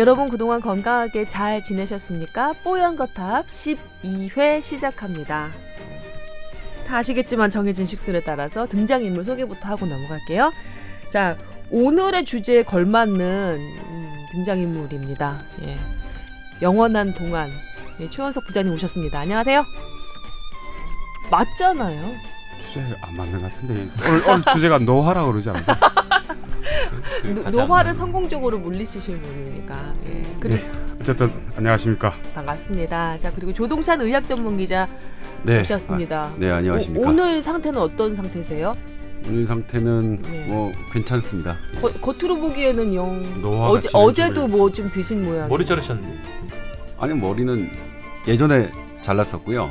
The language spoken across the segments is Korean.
여러분 그동안 건강하게 잘 지내셨습니까? 뽀얀거탑 12회 시작합니다. 다 아시겠지만 정해진 식순에 따라서 등장인물 소개부터 하고 넘어갈게요. 자, 오늘의 주제에 걸맞는 음, 등장인물입니다. 예. 영원한 동안 예, 최원석 부장님 오셨습니다. 안녕하세요. 맞잖아요. 주제 안 맞는 것 같은데 오늘, 오늘 주제가 노화라 그러지 않나? 노, 노화를 성공적으로 물리치신 분이니까. 예. 그리고 네. 어쨌든 안녕하십니까? 반갑습니다. 자 그리고 조동찬 의학 전문 기자 네. 오셨습니다. 아, 네, 안녕하십니까. 오, 늘 상태는 어떤 상태세요? 오늘 상태는 네. 뭐 괜찮습니다. 거, 겉으로 보기에는 영 노화가 어제 어제도 중이에요. 뭐좀 드신 모양. 머리 자르셨는데 아니 머리는 예전에 잘랐었고요.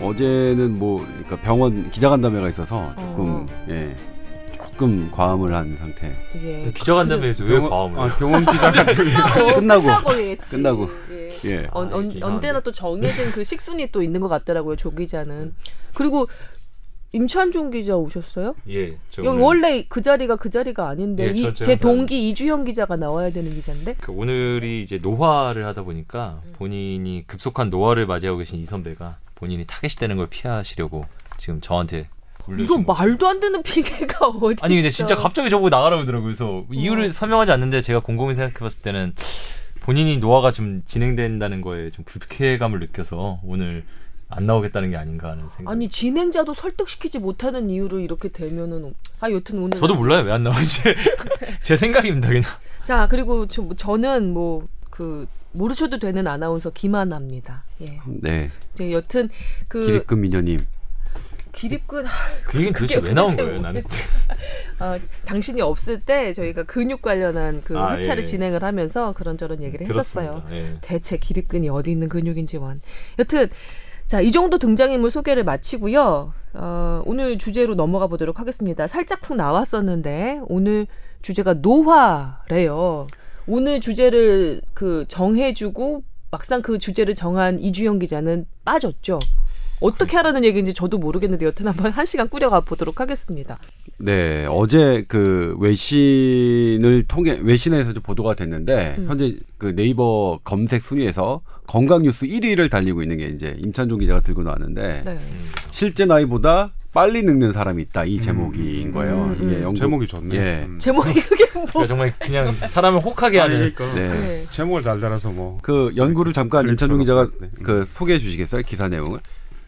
어제는 뭐 그러니까 병원 기자간담회가 있어서 조금 어. 예 조금 과음을 한 상태. 예. 기자간담회에서 왜 병원- 과음을 아? 병원 기자가 끝나고 끝나고. 끝나고 했지. 끝나고. 예. 예. 언, 아, 언, 언제나. 또 정해진 그 식순이 또 있는 것 같더라고요 조 기자는. 그리고 임찬종 기자 오셨어요? 예, 저 여기 원래 그 자리가 그 자리가 아닌데 예, 이, 제 동기 이주영 기자가 나와야 되는 기자인데. 그 오늘이 이제 노화를 하다 보니까 음. 본인이 급속한 노화를 맞이하고 계신 이 선배가 본인이 타겟이 되는 걸 피하시려고 지금 저한테 이런 거죠. 말도 안 되는 핑계가 어디? 아니 근데. 진짜 갑자기 저보고 나가라고 그러더라고요. 그래서 음. 이유를 설명하지 않는데 제가 곰곰이 생각해봤을 때는 본인이 노화가 좀 진행된다는 거에 좀 불쾌감을 느껴서 오늘 안 나오겠다는 게 아닌가 하는 생각. 아니 진행자도 설득시키지 못하는 이유로 이렇게 되면은 아 여튼 오늘 저도 몰라요 왜 안 나오는지 제 생각입니다 그냥. 자 그리고 저, 저는 뭐 그 모르셔도 되는 아나운서 김하나입니다. 예. 네. 이제 여튼 그 기립금 미녀님. 기립근 그 얘기는 도대체 왜 나온 거예요 나는? 어, 당신이 없을 때 저희가 근육 관련한 그 아, 회차를 예. 진행을 하면서 그런저런 얘기를 했었어요. 예. 대체 기립근이 어디 있는 근육인지 원. 여튼 자 이 정도 등장인물 소개를 마치고요. 어, 오늘 주제로 넘어가 보도록 하겠습니다. 살짝 쿵 나왔었는데 오늘 주제가 노화래요. 오늘 주제를 그 정해주고 막상 그 주제를 정한 이주영 기자는 빠졌죠. 어떻게 하라는 얘기인지 저도 모르겠는데 여튼 한번 한 시간 꾸려가 보도록 하겠습니다. 네, 어제 그 외신을 통해 외신에서 좀 보도가 됐는데 음. 현재 그 네이버 검색 순위에서 건강 뉴스 1위를 달리고 있는 게 이제 임찬종 기자가 들고 나왔는데 네. 실제 나이보다 빨리 늙는 사람이 있다 이 제목인 거예요. 음, 음. 이게 영국 제목이 좋네. 예. 음. 제목이 그게 뭐? 그러니까 정말 그냥 사람을 혹하게 아니, 하는. 그러니까 네. 네. 제목을 잘 달아서 뭐 그 연구를 잠깐 임찬종 기자가 네. 그 소개해 주시겠어요 기사 내용을?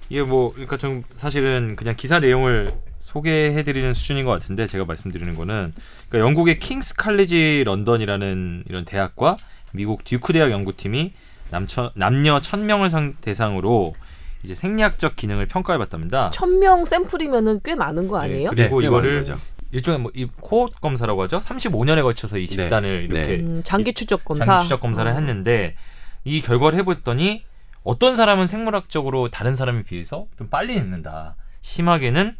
이게 뭐 그러니까 좀 사실은 그냥 기사 내용을 소개해드리는 수준인 것 같은데 제가 말씀드리는 거는 그러니까 영국의 킹스 칼리지 런던이라는 이런 대학과 미국 듀크 대학 연구팀이 남처, 남녀 천 명을 상, 대상으로 이제 생리학적 기능을 평가해봤답니다. 천명 샘플이면은 꽤 많은 거 네, 아니에요? 그리고 네, 이거를 거죠. 일종의 뭐이 코호트 검사라고 하죠. 35년에 걸쳐서 이 집단을 네. 이렇게 음, 장기 추적 검사. 장기 추적 검사를 어. 했는데 이 결과를 해봤더니 어떤 사람은 생물학적으로 다른 사람에 비해서 좀 빨리 늙는다. 심하게는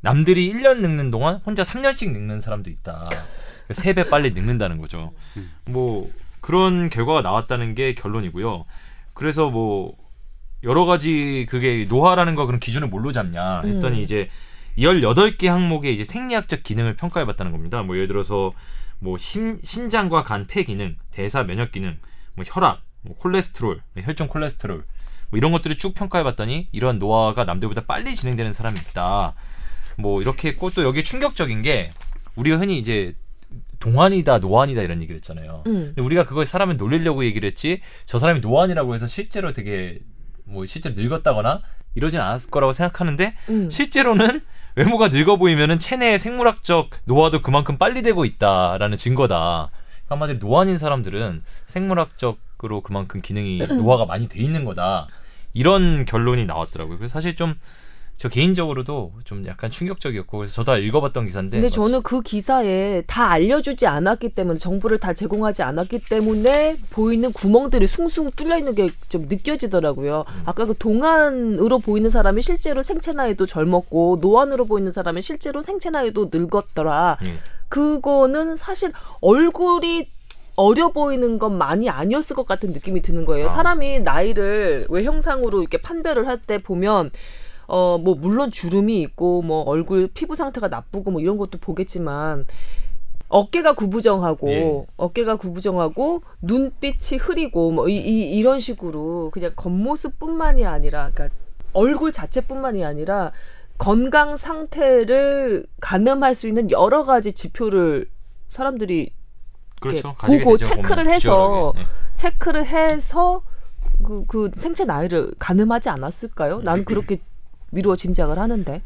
남들이 1년 늙는 동안 혼자 3년씩 늙는 사람도 있다. 3배 빨리 늙는다는 거죠. 뭐 그런 결과가 나왔다는 게 결론이고요. 그래서 뭐 여러 가지 그게 노화라는 거 그런 기준을 뭘로 잡냐 했더니 음. 이제 18개 항목의 이제 생리학적 기능을 평가해 봤다는 겁니다. 뭐 예를 들어서 뭐 심, 신장과 간, 폐 기능, 대사 면역 기능, 뭐 혈압, 뭐 콜레스테롤, 혈중 콜레스테롤 뭐 이런 것들을 쭉 평가해 봤더니 이런 노화가 남들보다 빨리 진행되는 사람이 있다. 뭐 이렇게 했고 또 여기 충격적인 게 우리가 흔히 이제 동안이다, 노안이다 이런 얘기를 했잖아요. 음. 근데 우리가 그걸 사람을 놀리려고 얘기를 했지 저 사람이 노안이라고 해서 실제로 되게 뭐 실제 로 늙었다거나 이러진 않았을 거라고 생각하는데 음. 실제로는 외모가 늙어 보이면은 체내의 생물학적 노화도 그만큼 빨리 되고 있다라는 증거다. 한마디로 노안인 사람들은 생물학적 으로 그만큼 기능이 노화가 많이 돼 있는 거다. 이런 결론이 나왔더라고요. 그래서 사실 좀 저 개인적으로도 좀 약간 충격적이었고 그래서 저도 읽어봤던 기사인데 근데 저는 그 기사에 다 알려주지 않았기 때문에 정보를 다 제공하지 않았기 때문에 보이는 구멍들이 숭숭 뚫려 있는 게 좀 느껴지더라고요. 음. 아까 그 동안으로 보이는 사람이 실제로 생체 나이도 젊었고 노안으로 보이는 사람이 실제로 생체 나이도 늙었더라. 예. 그거는 사실 얼굴이 어려 보이는 건 많이 아니었을 것 같은 느낌이 드는 거예요. 아. 사람이 나이를 외형상으로 이렇게 판별을 할 때 보면 어 뭐 물론 주름이 있고 뭐 얼굴 피부 상태가 나쁘고 뭐 이런 것도 보겠지만 어깨가 구부정하고 예. 어깨가 구부정하고 눈빛이 흐리고 뭐 이, 이, 이런 식으로 그냥 겉모습뿐만이 아니라 그러니까 얼굴 자체뿐만이 아니라 건강 상태를 가늠할 수 있는 여러 가지 지표를 사람들이 그렇죠. 보고 되죠, 체크를 해서. 예. 체크를 해서 그, 그 생체 나이를 가늠하지 않았을까요? 네. 난 그렇게 미루어 짐작을 하는데.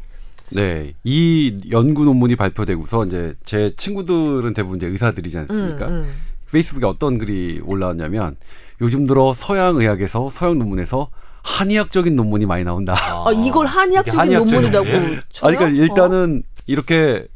네. 이 연구 논문이 발표되고서 이제 제 친구들은 대부분 이제 의사들이지 않습니까? 음, 음. 페이스북에 어떤 글이 올라왔냐면 요즘 들어 서양 의학에서 서양 논문에서 한의학적인 논문이 많이 나온다. 아, 이걸 한의학적인 한의학적인 논문이라고? 아니, 그러니까 일단은 이렇게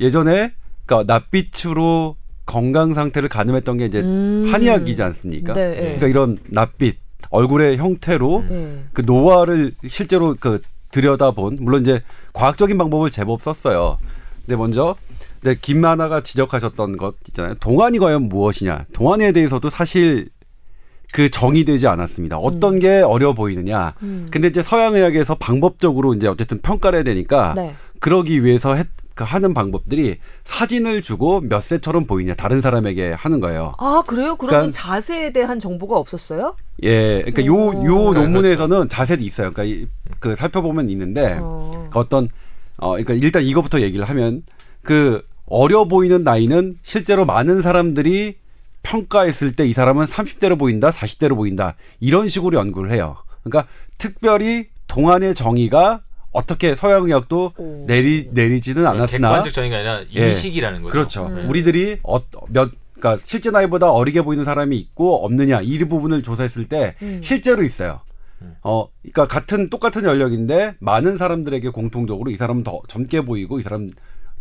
예전에 그러니까 낯빛으로 건강 상태를 가늠했던 게 이제 음. 한의학이지 않습니까? 네, 네. 그러니까 이런 낯빛 얼굴의 형태로 네. 그 노화를 실제로 그 들여다본 물론 이제 과학적인 방법을 제법 썼어요. 근데 먼저 네, 김하나가 지적하셨던 것 있잖아요. 동안이 과연 무엇이냐? 동안에 대해서도 사실 그 정의되지 않았습니다. 어떤 게 어려 보이느냐? 음. 근데 이제 서양 의학에서 방법적으로 이제 어쨌든 평가를 해야 되니까 네. 그러기 위해서 했, 그 하는 방법들이 사진을 주고 몇 세처럼 보이냐 다른 사람에게 하는 거예요. 아 그래요? 그러면 그러니까- 자세에 대한 정보가 없었어요? 예, 그러니까 요 오. 요 네, 논문에서는 자세도 있어요. 그러니까 이, 그 살펴보면 있는데 어. 그 어떤 어 그러니까 일단 이거부터 얘기를 하면 그 어려 보이는 나이는 실제로 많은 사람들이 평가했을 때 이 사람은 30대로 보인다, 40대로 보인다 이런 식으로 연구를 해요. 그러니까 특별히 동안의 정의가 어떻게 서양의학도 오. 내리 내리지는 않았으나 객관적 정의가 아니라 예. 인식이라는 거죠. 그렇죠. 음. 우리들이 어, 몇 그러니까 실제 나이보다 어리게 보이는 사람이 있고 없느냐 이 부분을 조사했을 때 음. 실제로 있어요. 음. 어, 그러니까 같은 똑같은 연령인데 많은 사람들에게 공통적으로 이 사람은 더 젊게 보이고 이 사람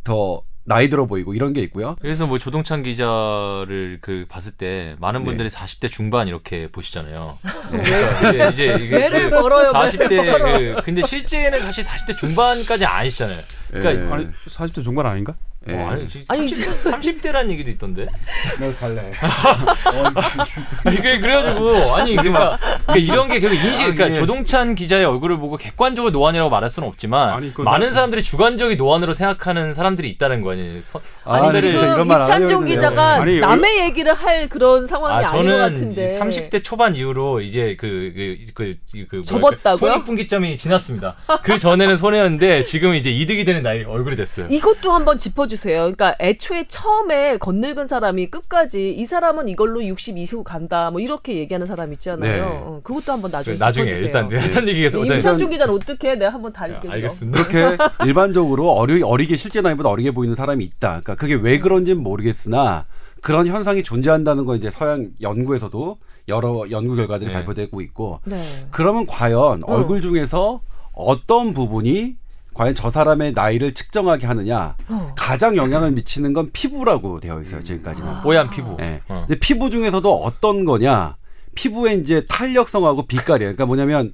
더 나이 들어 보이고 이런 게 있고요. 그래서 뭐 조동찬 기자를 그 봤을 때 많은 네. 분들이 40대 중반 이렇게 보시잖아요. 그러니까 이제 이제 이게 매를 그 벌어요, 매를 40대 벌어. 그 근데 실제는 사실 40대 중반까지 아니시잖아요. 그러니까 예. 아니 40대 중반 아닌가? 예. 어, 아니, 아니, 30, 30대라는 얘기도 있던데. 너 갈래. 아니 그 그래가지고 아니 그러니까, 그러니까 이런 게 결국 인식 그러니까 아니, 예. 조동찬 기자의 얼굴을 보고 객관적으로 노안이라고 말할 수는 없지만 아니, 많은 나- 사람들이 주관적인 노안으로 생각하는 사람들이 있다는 거 아니에요. 서- 아, 아니 근데 진짜 지금 이런 말안 이찬종 기자가 아니, 남의 얘기를 할 그런 상황이 아 아, 닌것 저는 같은데. 30대 초반 이후로 이제 그 그 그 그, 그, 접었다고요? 손익분기점이 지났습니다. 그 전에는 손해였는데 지금 이제 이득이 되는 나이 얼굴이 됐어요. 이것도 한번 짚어주세요. 그러니까 애초에 처음에 겉늙은 사람이 끝까지 이 사람은 이걸로 62수 간다 뭐 이렇게 얘기하는 사람 있잖아요. 네. 어, 그것도 한번 나중에 그 나중에 짚어주세요. 일단 내가 했던 얘기에서 네, 임찬종 기자는 어떻게 해? 내가 한번 달게요. 알겠습니다. 그렇게 일반적으로 어리, 어리게 실제 나이보다 어리게 보이는 사람이 있다. 그러니까 그게 왜 그런지는 모르겠으나 그런 현상이 존재한다는 거 이제 서양 연구에서도 여러 연구 결과들이 네. 발표되고 있고 네. 그러면 과연 어. 얼굴 중에서 어떤 부분이 과연 저 사람의 나이를 측정하게 하느냐 어. 가장 영향을 미치는 건 피부라고 되어 있어요 지금까지는. 뽀얀 피부. 예. 어. 근데 피부 중에서도 어떤 거냐? 피부의 이제 탄력성하고 빛깔이에요. 그러니까 뭐냐면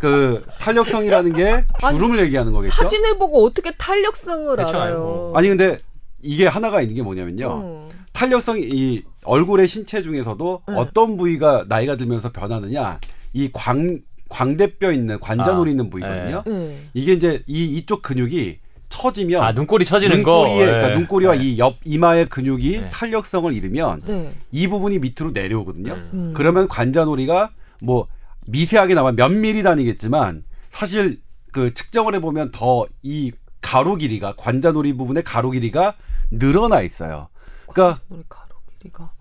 그 탄력성이라는 게 주름을 얘기하는 거겠죠? 사진을 보고 어떻게 탄력성을 알아요? 알고. 아니 근데 이게 하나가 있는 게 뭐냐면요. 어. 탄력성이 이 얼굴의 신체 중에서도 네. 어떤 부위가 나이가 들면서 변하느냐? 이 광 광대뼈 있는 관자놀이 아, 있는 부위거든요. 네. 이게 이제 이 이쪽 근육이 처지면 아 눈꼬리 처지는 거. 눈꼬리에 그러니까 예. 눈꼬리와 이옆 이마의 근육이 네. 탄력성을 잃으면 네. 이 부분이 밑으로 내려오거든요. 음. 음. 그러면 관자놀이가 뭐 미세하게 나면 몇 미리 단위겠지만 사실 그 측정을 해보면 더 이 가로 길이가 관자놀이 부분의 가로 길이가 늘어나 있어요. 그러니까 가로 길이가.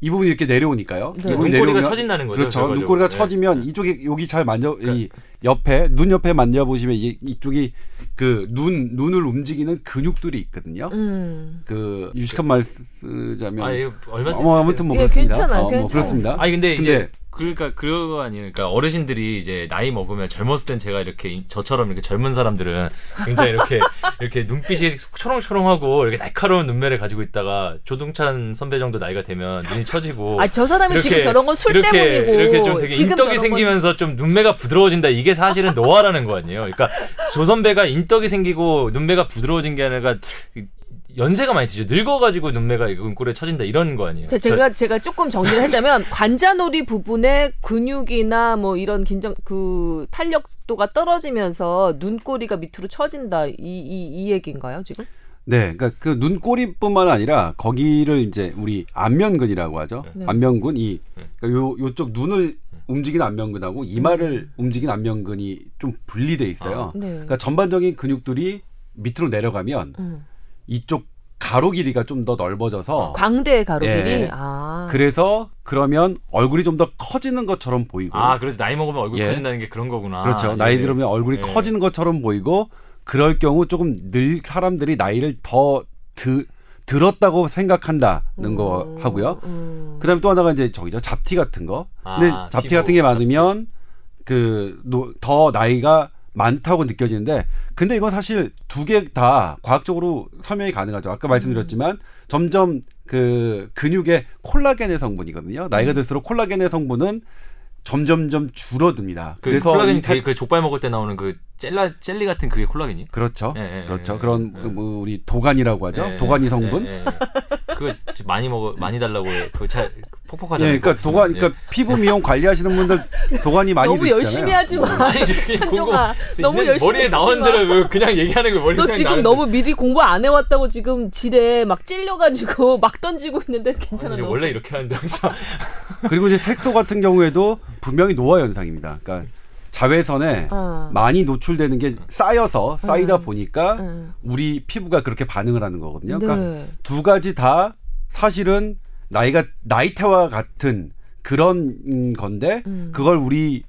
이 부분이 이렇게 내려오니까요. 네. 부분이 눈꼬리가 내려오면- 처진다는 거죠. 그렇죠. 결과적으로. 눈꼬리가 네. 처지면 이쪽에 여기 잘 만져 이 옆에 눈 옆에 만져 보시면 이, 이쪽이 그 눈 눈을 움직이는 근육들이 있거든요. 음. 그 유식한 말 쓰자면 아, 얼마든지 어, 쓰세요. 아무튼 뭐 예, 그렇습니다. 괜찮아요, 어, 뭐 괜찮아요. 그렇습니다. 아니 근데 이제 근데 그러니까 그거 아니에요. 그러니까 어르신들이 이제 나이 먹으면 젊었을 땐 제가 이렇게 이- 저처럼 이렇게 젊은 사람들은 굉장히 이렇게 이렇게 눈빛이 초롱초롱하고 이렇게 날카로운 눈매를 가지고 있다가 조동찬 선배 정도 나이가 되면 눈이 처지고 아 저 사람이 지금 저런 건술 이렇게, 때문이고 이렇게 좀 되게 인덕이 저런 건- 생기면서 좀 눈매가 부드러워진다. 이게 사실은 노화라는 거 아니에요. 그러니까 조 선배가 인덕이 생기고 눈매가 부드러워진 게 아니라 연세가 많이 드죠. 늙어가지고 눈매가 눈꼬리에 처진다 이런 거 아니에요. 자, 제가 제가 조금 정리를 하자면 관자놀이 부분의 근육이나 뭐 이런 긴장 그 탄력도가 떨어지면서 눈꼬리가 밑으로 처진다 이 이 이 얘기인가요 지금? 네, 그러니까 그 눈꼬리뿐만 아니라 거기를 이제 우리 안면근이라고 하죠. 네. 안면근 이 네. 그러니까 요 요쪽 눈을 움직이는 안면근하고 이마를 움직이는 안면근이 좀 분리돼 있어요. 네. 그러니까 전반적인 근육들이 밑으로 내려가면 음. 이쪽 가로 길이가 좀 더 넓어져서 광대 가로 길이 예. 아. 그래서 그러면 얼굴이 좀 더 커지는 것처럼 보이고 아, 그래서 나이 먹으면 얼굴 예. 커진다는 게 그런 거구나. 그렇죠. 예. 나이 들으면 얼굴이 예. 커지는 것처럼 보이고 그럴 경우 조금 늘 사람들이 나이를 더 드, 들었다고 생각한다는 거 음, 하고요. 음. 그다음에 또 하나가 이제 저기죠 잡티 같은 거. 근데 아, 잡티 피부, 같은 게 많으면 그 더 나이가 많다고 느껴지는데 근데 이건 사실 두 개 다 과학적으로 설명이 가능하죠. 아까 말씀드렸지만 점점 그 근육의 콜라겐의 성분이거든요. 나이가 들수록 콜라겐의 성분은 점점점 줄어듭니다. 그 그래서 콜라겐이 되게 그 족발 먹을 때 나오는 그 젤라 젤리 같은 그게 콜라겐이? 그렇죠. 예, 예, 그렇죠. 예, 그런 예. 그뭐 우리 도가니라고 하죠. 예, 도가니 예, 성분. 그거 많이 먹어 많이 달라고 해. 그거 잘 예, 폭폭하잖아요. 그러니까 도가 그러니까 피부 미용 관리하시는 분들 도가니 많이 너무 드시잖아요. 열심히 하지 마. 아니, 찬종아, 너무 열심히 머리에 마. 대로 왜 그냥 얘기하는 거 머리 너 지금 나는데. 너무 미리 공부 안 해왔다고 지금 지뢰 막 찔려가지고 막 던지고 있는데 괜찮아. 아니, 너. 원래 이렇게 하는데 항상 그리고 이제 색소 같은 경우에도 분명히 노화 현상입니다. 그러니까 자외선에 어. 많이 노출되는 게 쌓여서 쌓이다 음. 보니까 음. 우리 피부가 그렇게 반응을 하는 거거든요. 그러니까 네. 두 가지 다 사실은 나이가 나이테와 같은 그런 음, 건데 음. 그걸 우리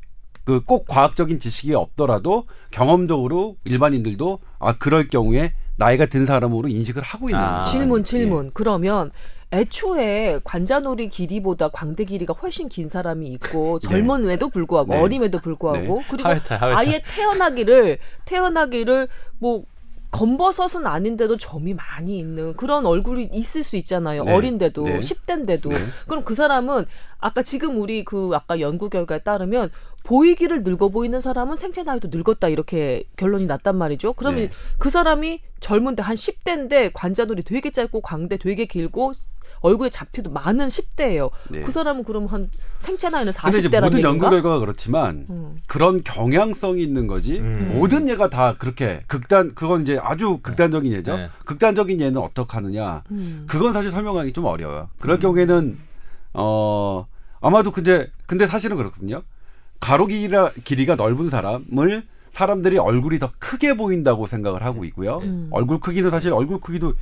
그 꼭 과학적인 지식이 없더라도 경험적으로 일반인들도 아 그럴 경우에 나이가 든 사람으로 인식을 하고 있는 아, 거예요. 질문 예. 질문. 그러면 애초에 관자놀이 길이보다 광대 길이가 훨씬 긴 사람이 있고 젊은에도 불구하고 네. 어림에도 불구하고 네. 그리고 하회탈, 하회탈. 아예 태어나기를 태어나기를 뭐 검버섯은 아닌데도 점이 많이 있는 그런 얼굴이 있을 수 있잖아요. 네. 어린데도 네. 10대인데도 네. 그럼 그 사람은 아까 지금 우리 그 아까 연구 결과에 따르면 보이기를 늙어 보이는 사람은 생체 나이도 늙었다 이렇게 결론이 났단 말이죠. 그러면 네. 그 사람이 젊은데 한 10대인데 관자놀이 되게 짧고 광대 되게 길고 얼굴에 잡티도 많은 10대예요. 네. 그 사람은 그럼 한 생체 나이는 근데 이제 40대라는 모든 얘기인가? 연구 결과가 그렇지만 음. 그런 경향성이 있는 거지 음. 모든 예가 다 그렇게 극단 그건 이제 아주 극단적인 예죠. 네. 극단적인 예는 어떻게 하느냐? 음. 그건 사실 설명하기 좀 어려워요. 그럴 경우에는 어 아마도 근데 근데 사실은 그렇거든요. 가로 길이가 길이가 넓은 사람을 사람들이 얼굴이 더 크게 보인다고 생각을 하고 있고요. 음. 얼굴 크기는 사실 얼굴 크기도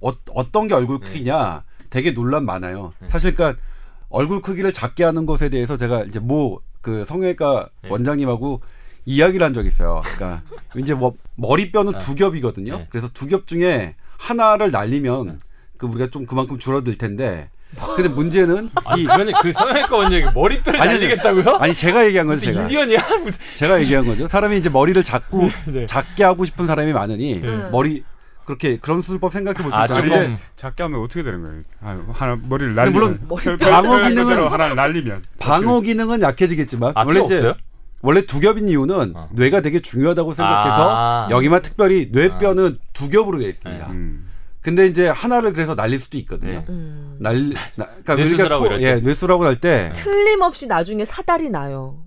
어, 어떤 게 얼굴 크기냐 되게 논란 많아요. 사실 그러니까 얼굴 크기를 작게 하는 것에 대해서 제가 이제 뭐 그 성형외과 네. 원장님하고 이야기를 한 적이 있어요. 그러니까 이제 뭐 머리뼈는 두 겹이거든요. 네. 그래서 두 겹 중에 하나를 날리면 그 우리가 좀 그만큼 줄어들 텐데. 근데 문제는 아니 이 그러니 그 성형외과 원장이 머리뼈를 아니, 날리겠다고요? 아니 제가 얘기한 거죠. 무슨 제가. 인디언이야 무슨 제가 얘기한 거죠. 사람이 이제 머리를 작고 네. 작게 하고 싶은 사람이 많으니 네. 머리 그렇게 그런 수술법 생각해 볼수 아, 있잖아요. 작게 하면 어떻게 되는 거예요? 아, 하나 머리를 날리면 물론 머리- 별- 방어 별- 기능은- 하나 날리면 방어 기능은 약해지겠지만 아 원래 이제 없어요? 원래 두 겹인 이유는 어. 뇌가 되게 중요하다고 생각해서 아. 여기만 특별히 뇌뼈는 두 겹으로 되어 있습니다. 네. 음. 근데 이제 하나를 그래서 날릴 수도 있거든요. 네. 음. 날, 나, 그러니까 이럴 예, 때. 뇌수라고 할 때 틀림없이 나중에 사달이 나요.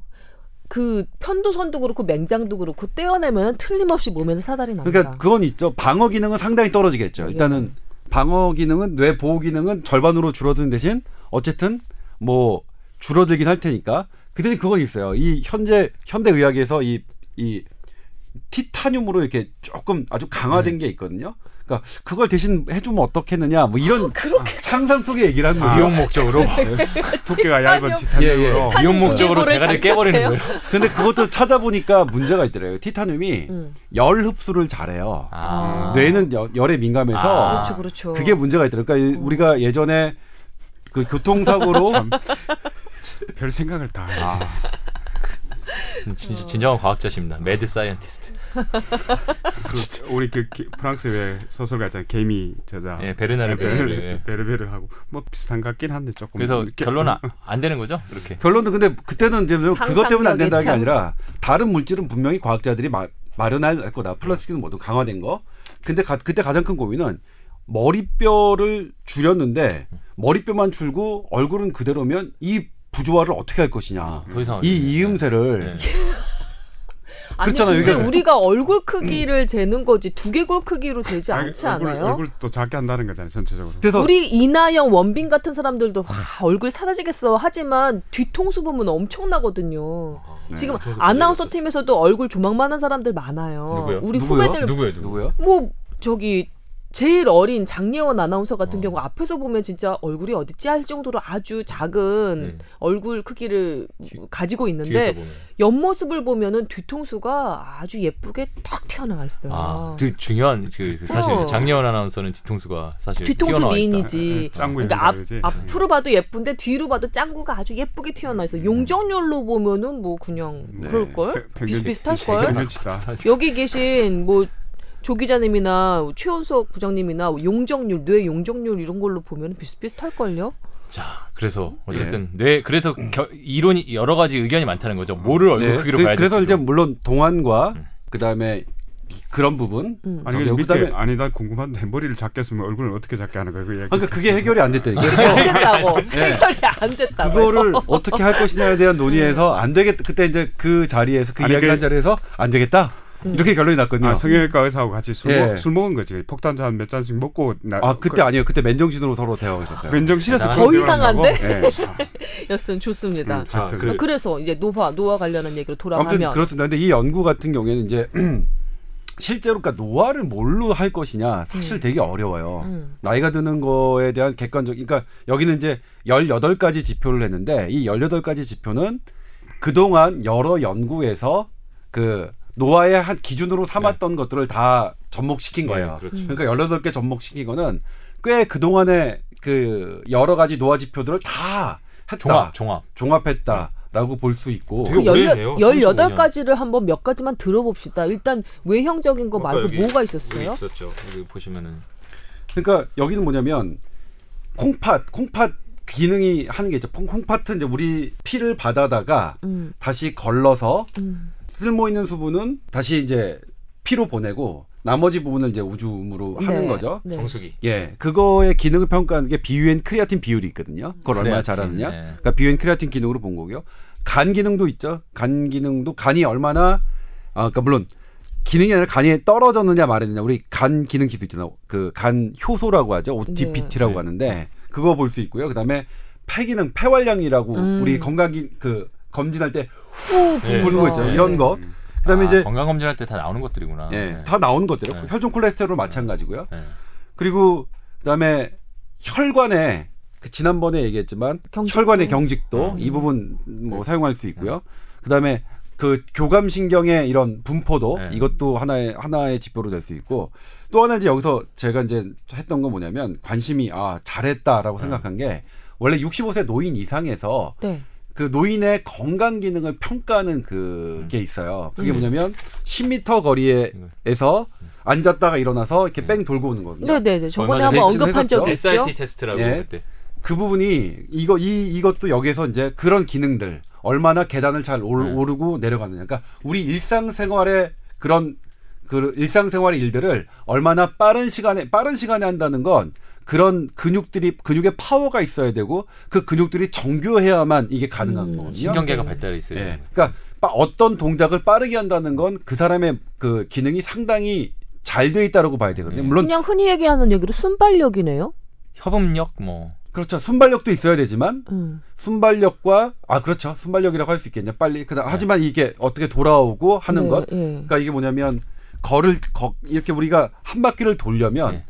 그 편도선도 그렇고 맹장도 그렇고 떼어내면 틀림없이 몸에서 사달이 납니다. 그러니까 그건 있죠. 방어 기능은 상당히 떨어지겠죠. 예. 일단은 방어 기능은 뇌 보호 기능은 절반으로 줄어드는 대신 어쨌든 뭐 줄어들긴 할 테니까. 근데 그건 있어요. 이 현재 현대 의학에서 이 이 티타늄으로 이렇게 조금 아주 강화된 네. 게 있거든요. 그러니까 그걸 대신 해주면 어떻겠느냐 뭐 이런 그렇게 상상 속의 얘기를 하는 아. 거예요. 미용 목적으로 두께가 얇은 티타늄. 예, 예. 티타늄으로 미용 목적으로 대가리를 깨버리는? 거예요. 근데 그것도 찾아보니까 문제가 있더래요. 티타늄이 음. 열 흡수를 잘해요. 아. 뇌는 여- 열에 민감해서 아. 그렇죠, 그렇죠. 그게 문제가 있더라고요. 그러니까 이- 우리가 예전에 그 교통사고로 별 생각을 다 해. 아. 진짜 진정한 과학자십니다. mad scientist. 그, 우리 그 기- 프랑스 왜 소설가 있잖아요. 개미 저자. 예, 베르나르 베르- 베르. 예. 베르베르 하고 뭐 비슷한 것 같긴 한데 조금. 그래서 이렇게- 결론은 아- 안 되는 거죠? 그렇게. 결론도 근데 그때는 이제 그것 때문에 안 된다는 게 참. 아니라 다른 물질은 분명히 과학자들이 마, 마련할 거다. 플라스틱은 모두 강화된 거. 근데 가, 그때 가장 큰 고민은 머리뼈를 줄였는데 머리뼈만 줄고 얼굴은 그대로면 이 부조화를 어떻게 할 것이냐. 더 이상 이 이음새를 네. 아니 그렇잖아요. 근데 이게- 우리가 얼굴 크기를 재는 거지 두개골 크기로 재지 아니, 않지 얼굴, 않아요? 얼굴 또 작게 한다는 거잖아요 전체적으로. 그래서 우리 이나영, 원빈 같은 사람들도 와, 얼굴 사라지겠어 하지만 뒤통수 보면 엄청나거든요. 네. 지금 뒤통수 아나운서. 팀에서도 얼굴 조망만한 사람들 많아요. 누구요? 우리 누구요? 후배들 누구예요? 누구? 누구요? 뭐 저기 제일 어린 장예원 아나운서 같은 어. 경우 앞에서 보면 진짜 얼굴이 어딨지 할 정도로 아주 작은 네. 얼굴 크기를 뒤- 가지고 있는데. 옆모습을 보면은 뒤통수가 아주 예쁘게 탁 튀어나와 있어요. 아, 그 중요한 그, 그 사실 어. 장예원 아나운서는 뒤통수가 사실 뒤통수. 미인이지. 짱구 그러니까 앞? 앞으로 봐도 예쁜데 뒤로 봐도 짱구가 아주 예쁘게 튀어나와 있어. 용적률로 보면은 뭐 그냥 네. 그럴 걸. 비슷비슷할 걸. 여기 계신 뭐 조 기자님이나 최원석 부장님이나 용적률, 뇌 용적률 이런 걸로 보면 비슷비슷할 걸요. 자, 그래서 어쨌든 네, 그래서 겨, 이론이 여러 가지 의견이 많다는 거죠. 뭐를 얼굴 네, 크기로 그, 봐야 그래서 될지도. 이제 물론 동안과 그다음에 그런 부분 음. 아니 그 밑에 그다음에- 아니 나 궁금한데 머리를 작게 쓰면 얼굴을 어떻게 작게 하는 거야 그 얘기. 그러니까 그게 해결이 안 됐다니까. 안 됐다고. 네. 해결이 안 됐다고. 그거를 어떻게 할 것이냐에 대한 논의에서 안 되겠다. 그때 이제 그 자리에서 그 아니, 이야기를 그- 한 자리에서 안 되겠다. 이렇게 결론이 났거든요. 아 성형외과 의사하고 같이 술, 예. 먹, 술 먹은 거지. 폭탄 한몇 잔씩 먹고 나, 아 그때 아니에요. 그때 맨정신으로 서로 대화하고 있었어요. 맨정신에서 더 그런 대화를 이상한데? 하고. 예. 좋습니다. 음, 자, 하여튼 그래- 그래서 이제 노화 노화 관련한 얘기로 돌아가면 아무튼 그렇습니다. 근데 이 연구 같은 경우에는 이제 실제로 그러니까 노화를 뭘로 할 것이냐 사실 되게 어려워요. 음. 나이가 드는 거에 대한 객관적 그러니까 여기는 이제 18가지 지표를 했는데 이 18가지 지표는 그동안 여러 연구에서 그 노화의 한 기준으로 삼았던 것들을 다 접목시킨 네, 거예요. 그렇죠. 그러니까 18개 접목시킨 거는 꽤 그동안에 그 여러 가지 노화 지표들을 다 했다. 종합, 종합. 종합했다라고 볼 수 있고 되게 그. 18 가지를 한번 몇 가지만 들어봅시다. 일단 외형적인 거 말고 뭐가 있었어요? 있었죠. 여기 보시면은 그러니까 여기는 뭐냐면 콩팥 콩팥 기능이 하는 게 있죠. 콩- 콩팥은 이제 우리 피를 받아다가 음, 다시 걸러서 음. 쓸모 있는 수분은 다시 이제 피로 보내고 나머지 부분을 이제 오줌으로 하는 네, 거죠. 네. 정수기. 예, 그거의 기능을 평가하는 게 BUN 크레아티닌 비율이 있거든요. 그걸 얼마나 크레아티닌, 잘하느냐. 네. 그러니까 BUN 크레아티닌 기능으로 본 거고요. 간 기능도 있죠. 간 기능도 간이 얼마나 아, 그러니까 물론 기능이 아니라 간이 떨어졌느냐 말했느냐. 우리 간 기능 지수 있잖아요. 그 간 효소라고 하죠. OT PT라고 네. 하는데 그거 볼 수 있고요. 그다음에 폐 기능, 폐활량이라고 음. 우리 건강 기, 그 검진할 때후 네. 부는 거 있죠. 네. 이런 것. 음. 그다음에 아, 이제 건강 검진할 때 다 나오는 것들이구나. 예, 네. 다 나오는 것들이요. 네. 혈중 콜레스테롤 마찬가지고요. 네. 그리고 그다음에 혈관에 그 지난번에 얘기했지만 경직도. 혈관의 경직도 음. 이 부분 뭐 사용할 수 있고요. 그다음에 그 교감 신경의 이런 분포도 네. 이것도 하나의 하나의 지표로 될 수 있고 또 하나 이제 여기서 제가 이제 했던 건 뭐냐면 관심이 아 잘했다라고 네. 생각한 게 원래 65세 노인 이상에서 네. 그 노인의 건강 기능을 평가하는 그게 있어요. 그게 뭐냐면 10m 거리에서 앉았다가 일어나서 이렇게 뺑 돌고 오는 거거든요. 네, 네, 네. 저번에 얼마 전에 한번 언급한 했었죠? 적이 있죠. SIT 테스트라고 예. 그때. 그 부분이 이거 이 이것도 여기서 이제 그런 기능들 얼마나 계단을 잘 올- 네. 오르고 내려가느냐. 그러니까 우리 일상생활의 그런 그 일상생활의 일들을 얼마나 빠른 시간에 빠른 시간에 한다는 건 그런 근육들이 근육의 파워가 있어야 되고 그 근육들이 정교해야만 이게 가능한 음, 거거든요. 신경계가 네. 발달해 있어요. 예. 그러니까 빠- 어떤 동작을 빠르게 한다는 건 그 사람의 그 기능이 상당히 잘 돼 있다라고 봐야 되거든요. 네. 물론 그냥 흔히 얘기하는 얘기로 순발력이네요. 협음력 뭐 그렇죠. 순발력도 있어야 되지만 음. 순발력과 아 그렇죠 순발력이라고 할 수 있겠냐 빨리 그다 하지만 이게 어떻게 돌아오고 하는 네, 것 예. 그러니까 이게 뭐냐면 걸을 거, 이렇게 우리가 한 바퀴를 돌려면 네.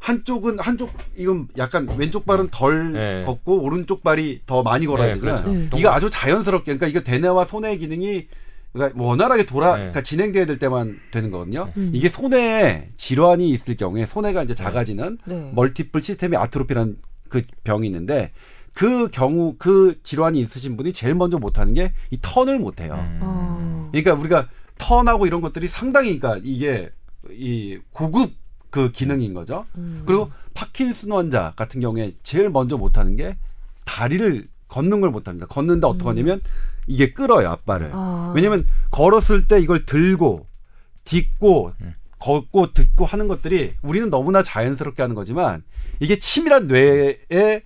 한쪽은 한쪽 이건 약간 왼쪽 발은 덜 네. 걷고 오른쪽 발이 더 많이 걸어야 네, 되잖아요. 그렇죠. 네. 이거 아주 자연스럽게 그러니까 이거 대뇌와 손의 기능이 그러니까 원활하게 돌아 네. 그러니까 진행돼야 될 때만 되는 거거든요. 음. 이게 손에 질환이 있을 경우에 손해가 이제 작아지는 네. 멀티플 시스템이 아트로피라는 그 병이 있는데 그 경우 그 질환이 있으신 분이 제일 먼저 못하는 게 이 턴을 못해요. 음. 아. 그러니까 우리가 턴하고 이런 것들이 상당히 그러니까 이게 이 고급 그 기능인 거죠. 음. 그리고 파킨슨 환자 같은 경우에 제일 먼저 못하는 게 다리를 걷는 걸 못합니다. 걷는데 어떻게 하냐면 이게 끌어요 앞발을. 아. 왜냐면 걸었을 때 이걸 들고 딛고 음. 걷고 듣고 하는 것들이 우리는 너무나 자연스럽게 하는 거지만 이게 치밀한 뇌의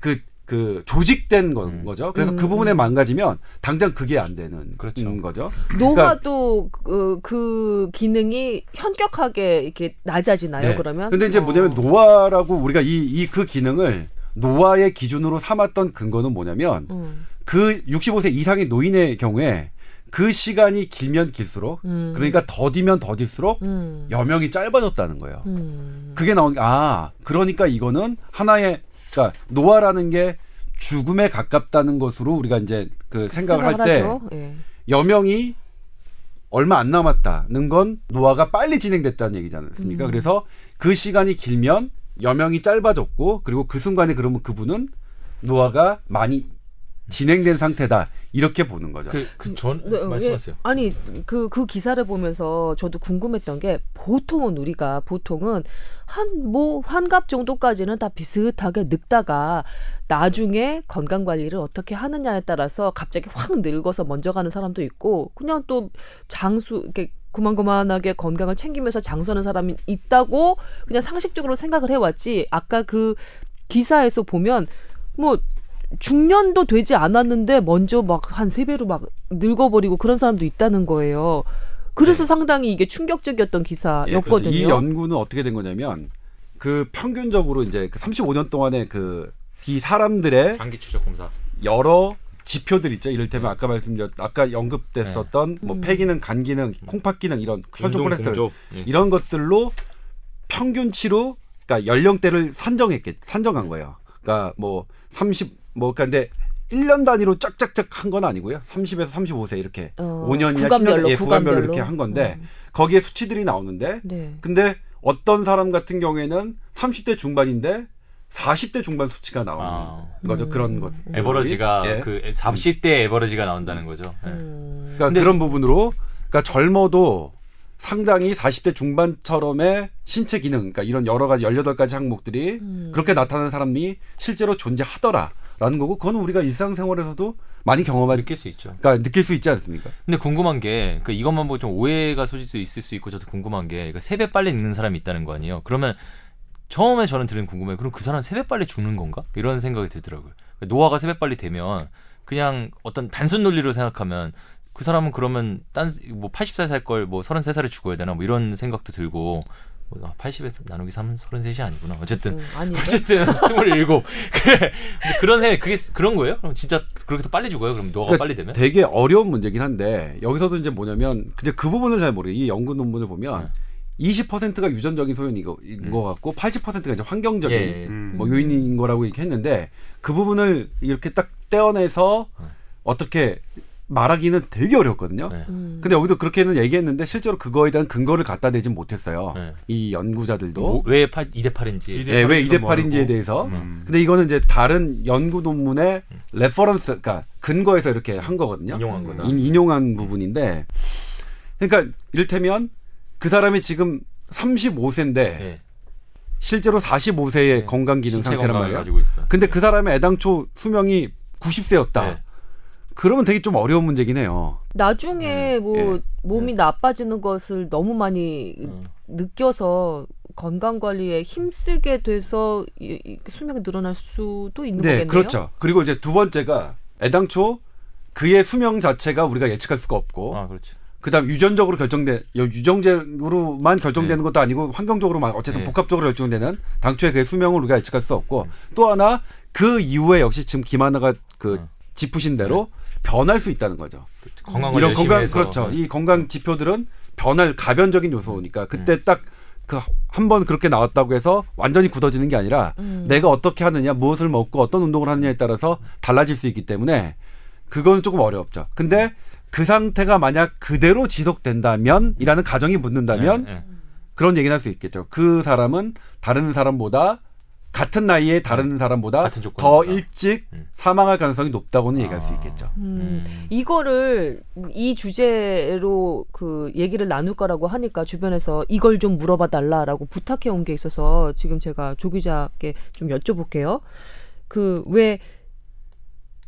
그 그 조직된 거, 음. 거죠. 그래서 음, 그 부분에 음. 망가지면 당장 그게 안 되는 그렇죠. 음, 거죠. 노화도 그, 그 기능이 현격하게 이렇게 낮아지나요? 네. 그러면? 근데 이제 어. 뭐냐면 노화라고 우리가 이 이 그 기능을 노화의 기준으로 삼았던 근거는 뭐냐면 음, 그 65세 이상의 노인의 경우에 그 시간이 길면 길수록 음. 그러니까 더디면 더딜수록 음. 여명이 짧아졌다는 거예요. 음. 그게 나온 게, 아, 그러니까 이거는 하나의, 그러니까 노화라는 게 죽음에 가깝다는 것으로 우리가 이제 그 생각을 할때 하죠. 예. 여명이 얼마 안 남았다는 건 노화가 빨리 진행됐다는 얘기지 않습니까? 음. 그래서 그 시간이 길면 여명이 짧아졌고 그리고 그 순간에 그러면 그분은 노화가 많이 진행된 상태다 이렇게 보는 거죠. 그전 네, 어, 말씀하세요. 예. 아니 그그 기사를 보면서 저도 궁금했던 게 보통은 우리가 보통은 한 뭐 환갑 정도까지는 다 비슷하게 늙다가 나중에 건강 관리를 어떻게 하느냐에 따라서 갑자기 확 늙어서 먼저 가는 사람도 있고 그냥 또 장수 이렇게 그만그만하게 건강을 챙기면서 장수하는 사람이 있다고 그냥 상식적으로 생각을 해왔지 아까 그 기사에서 보면 뭐 중년도 되지 않았는데 먼저 막 한 세 배로 막 늙어버리고 그런 사람도 있다는 거예요. 그래서 상당히 이게 충격적이었던 예, 기사였거든요. 그렇죠. 이 연구는 어떻게 된 거냐면 그 평균적으로 이제 그 35년 동안에 그이 사람들의 장기 추적 검사. 여러 지표들 있죠. 이를테면 아까 말씀드렸 아까 언급됐었던 뭐 음. 폐기능, 간기능, 콩팥 기능 이런 혈중 콜레스테롤 공조. 예. 이런 것들로 평균치로 그러니까 연령대를 산정했겠 산정한 거예요. 그러니까 뭐 30, 뭐 그러니까 근데 1년 단위로 쫙쫙쫙 한 건 아니고요. 30에서 35세 이렇게 어, 5년이나 구간별로, 10년 예, 구간별로 이렇게. 한 건데 음. 거기에 수치들이 나오는데 네. 근데 어떤 사람 같은 경우에는 30대 중반인데 40대 중반 수치가 나오는 아. 거죠. 음. 그런 것. 에버러지가 예. 그 40대 에버러지가 나온다는 거죠. 예. 음. 그러니까 근데- 그런 부분으로 그러니까 젊어도 상당히 40대 중반처럼의 신체 기능, 그러니까 이런 여러 가지 18가지 항목들이 음. 그렇게 나타나는 사람이 실제로 존재하더라 라는 거고 그건 우리가 일상생활에서도 많이 경험할 느낄 수 있죠. 그러니까 느낄 수 있지 않습니까? 근데 궁금한 게, 그 이것만 보고 좀 오해가 소질 수 있을 수 있고, 저도 궁금한 게, 그 세배 빨리 늙는 사람이 있다는 거 아니에요? 그러면 처음에 저는 들은 궁금해요. 그럼 그 사람 세배 빨리 죽는 건가? 이런 생각이 들더라고요. 노화가 세배 빨리 되면 그냥 어떤 단순 논리로 생각하면 그 사람은 그러면 딴 뭐 80살 살 걸 뭐 33살에 죽어야 되나 뭐 이런 생각도 들고 뭐 80에서 나누기 3은 33이 아니구나. 어쨌든 음? 어쨌든 27. 그래. 그런 생각 그게 그런 거예요? 그럼 진짜 그렇게 또 빨리 죽어요? 그럼 노화가 그러니까 빨리 되면? 되게 어려운 문제긴 한데 여기서도 이제 뭐냐면 근데 그 부분은 잘 모르겠어요. 이 연구 논문을 보면 20%가 유전적인 소인인 거, 인 음. 것 같고 80%가 이제 환경적인 예, 예. 음. 뭐 요인인 거라고 이렇게 했는데 그 부분을 이렇게 딱 떼어내서 네. 어떻게 말하기는 되게 어렵거든요. 네. 음. 근데 여기도 그렇게는 얘기했는데 실제로 그거에 대한 근거를 갖다 대진 못했어요. 네. 이 연구자들도 뭐, 왜 8, 2대 8인지. 이대- 예, 왜 2대 모르고. 8인지에 대해서. 음. 근데 이거는 이제 다른 연구 논문의 reference, 그러니까 근거에서 이렇게 한 거거든요. 인용한 거다. 인, 인용한 부분인데, 그러니까 이를테면 그 사람이 지금 35세인데 예. 실제로 45세의 네. 건강 기능 상태란 말이에요. 근데 그 사람의 애당초 수명이 90세였다. 네. 그러면 되게 좀 어려운 문제긴 해요. 나중에 뭐 예. 몸이 나빠지는 것을 너무 많이 음. 느껴서 건강 관리에 힘쓰게 돼서 수명이 늘어날 수도 있는 네, 거겠네요. 그렇죠. 그리고 이제 두 번째가 애당초 그의 수명 자체가 우리가 예측할 수가 없고 아, 그렇죠. 그다음 유전적으로 결정된 유정제로만 결정되는 네. 것도 아니고 환경적으로만 어쨌든 네. 복합적으로 결정되는 당초에 그의 수명을 우리가 예측할 수 없고 또 하나 그 이후에 역시 지금 김하나가 그 어. 짚으신 대로 변할 수 있다는 거죠. 건강을 이런 건강 해서 그렇죠. 네. 이 건강 지표들은 변할 가변적인 요소니까 그때 딱그 한 번 그렇게 나왔다고 해서 완전히 굳어지는 게 아니라 음. 내가 어떻게 하느냐, 무엇을 먹고 어떤 운동을 하느냐에 따라서 달라질 수 있기 때문에 그건 조금 어렵죠. 근데 그 상태가 만약 그대로 지속된다면이라는 가정이 붙는다면 네, 네. 그런 얘기는 할 수 있겠죠. 그 사람은 다른 사람보다 같은 나이에 다른 사람보다 같은. 더 일찍 음. 사망할 가능성이 높다고는 얘기할 수 아. 있겠죠. 음, 음. 이거를 이 주제로 그 얘기를 나눌 거라고 하니까 주변에서 이걸 좀 물어봐 달라라고 부탁해 온 게 있어서 지금 제가 조 기자께 좀 여쭤볼게요. 그 왜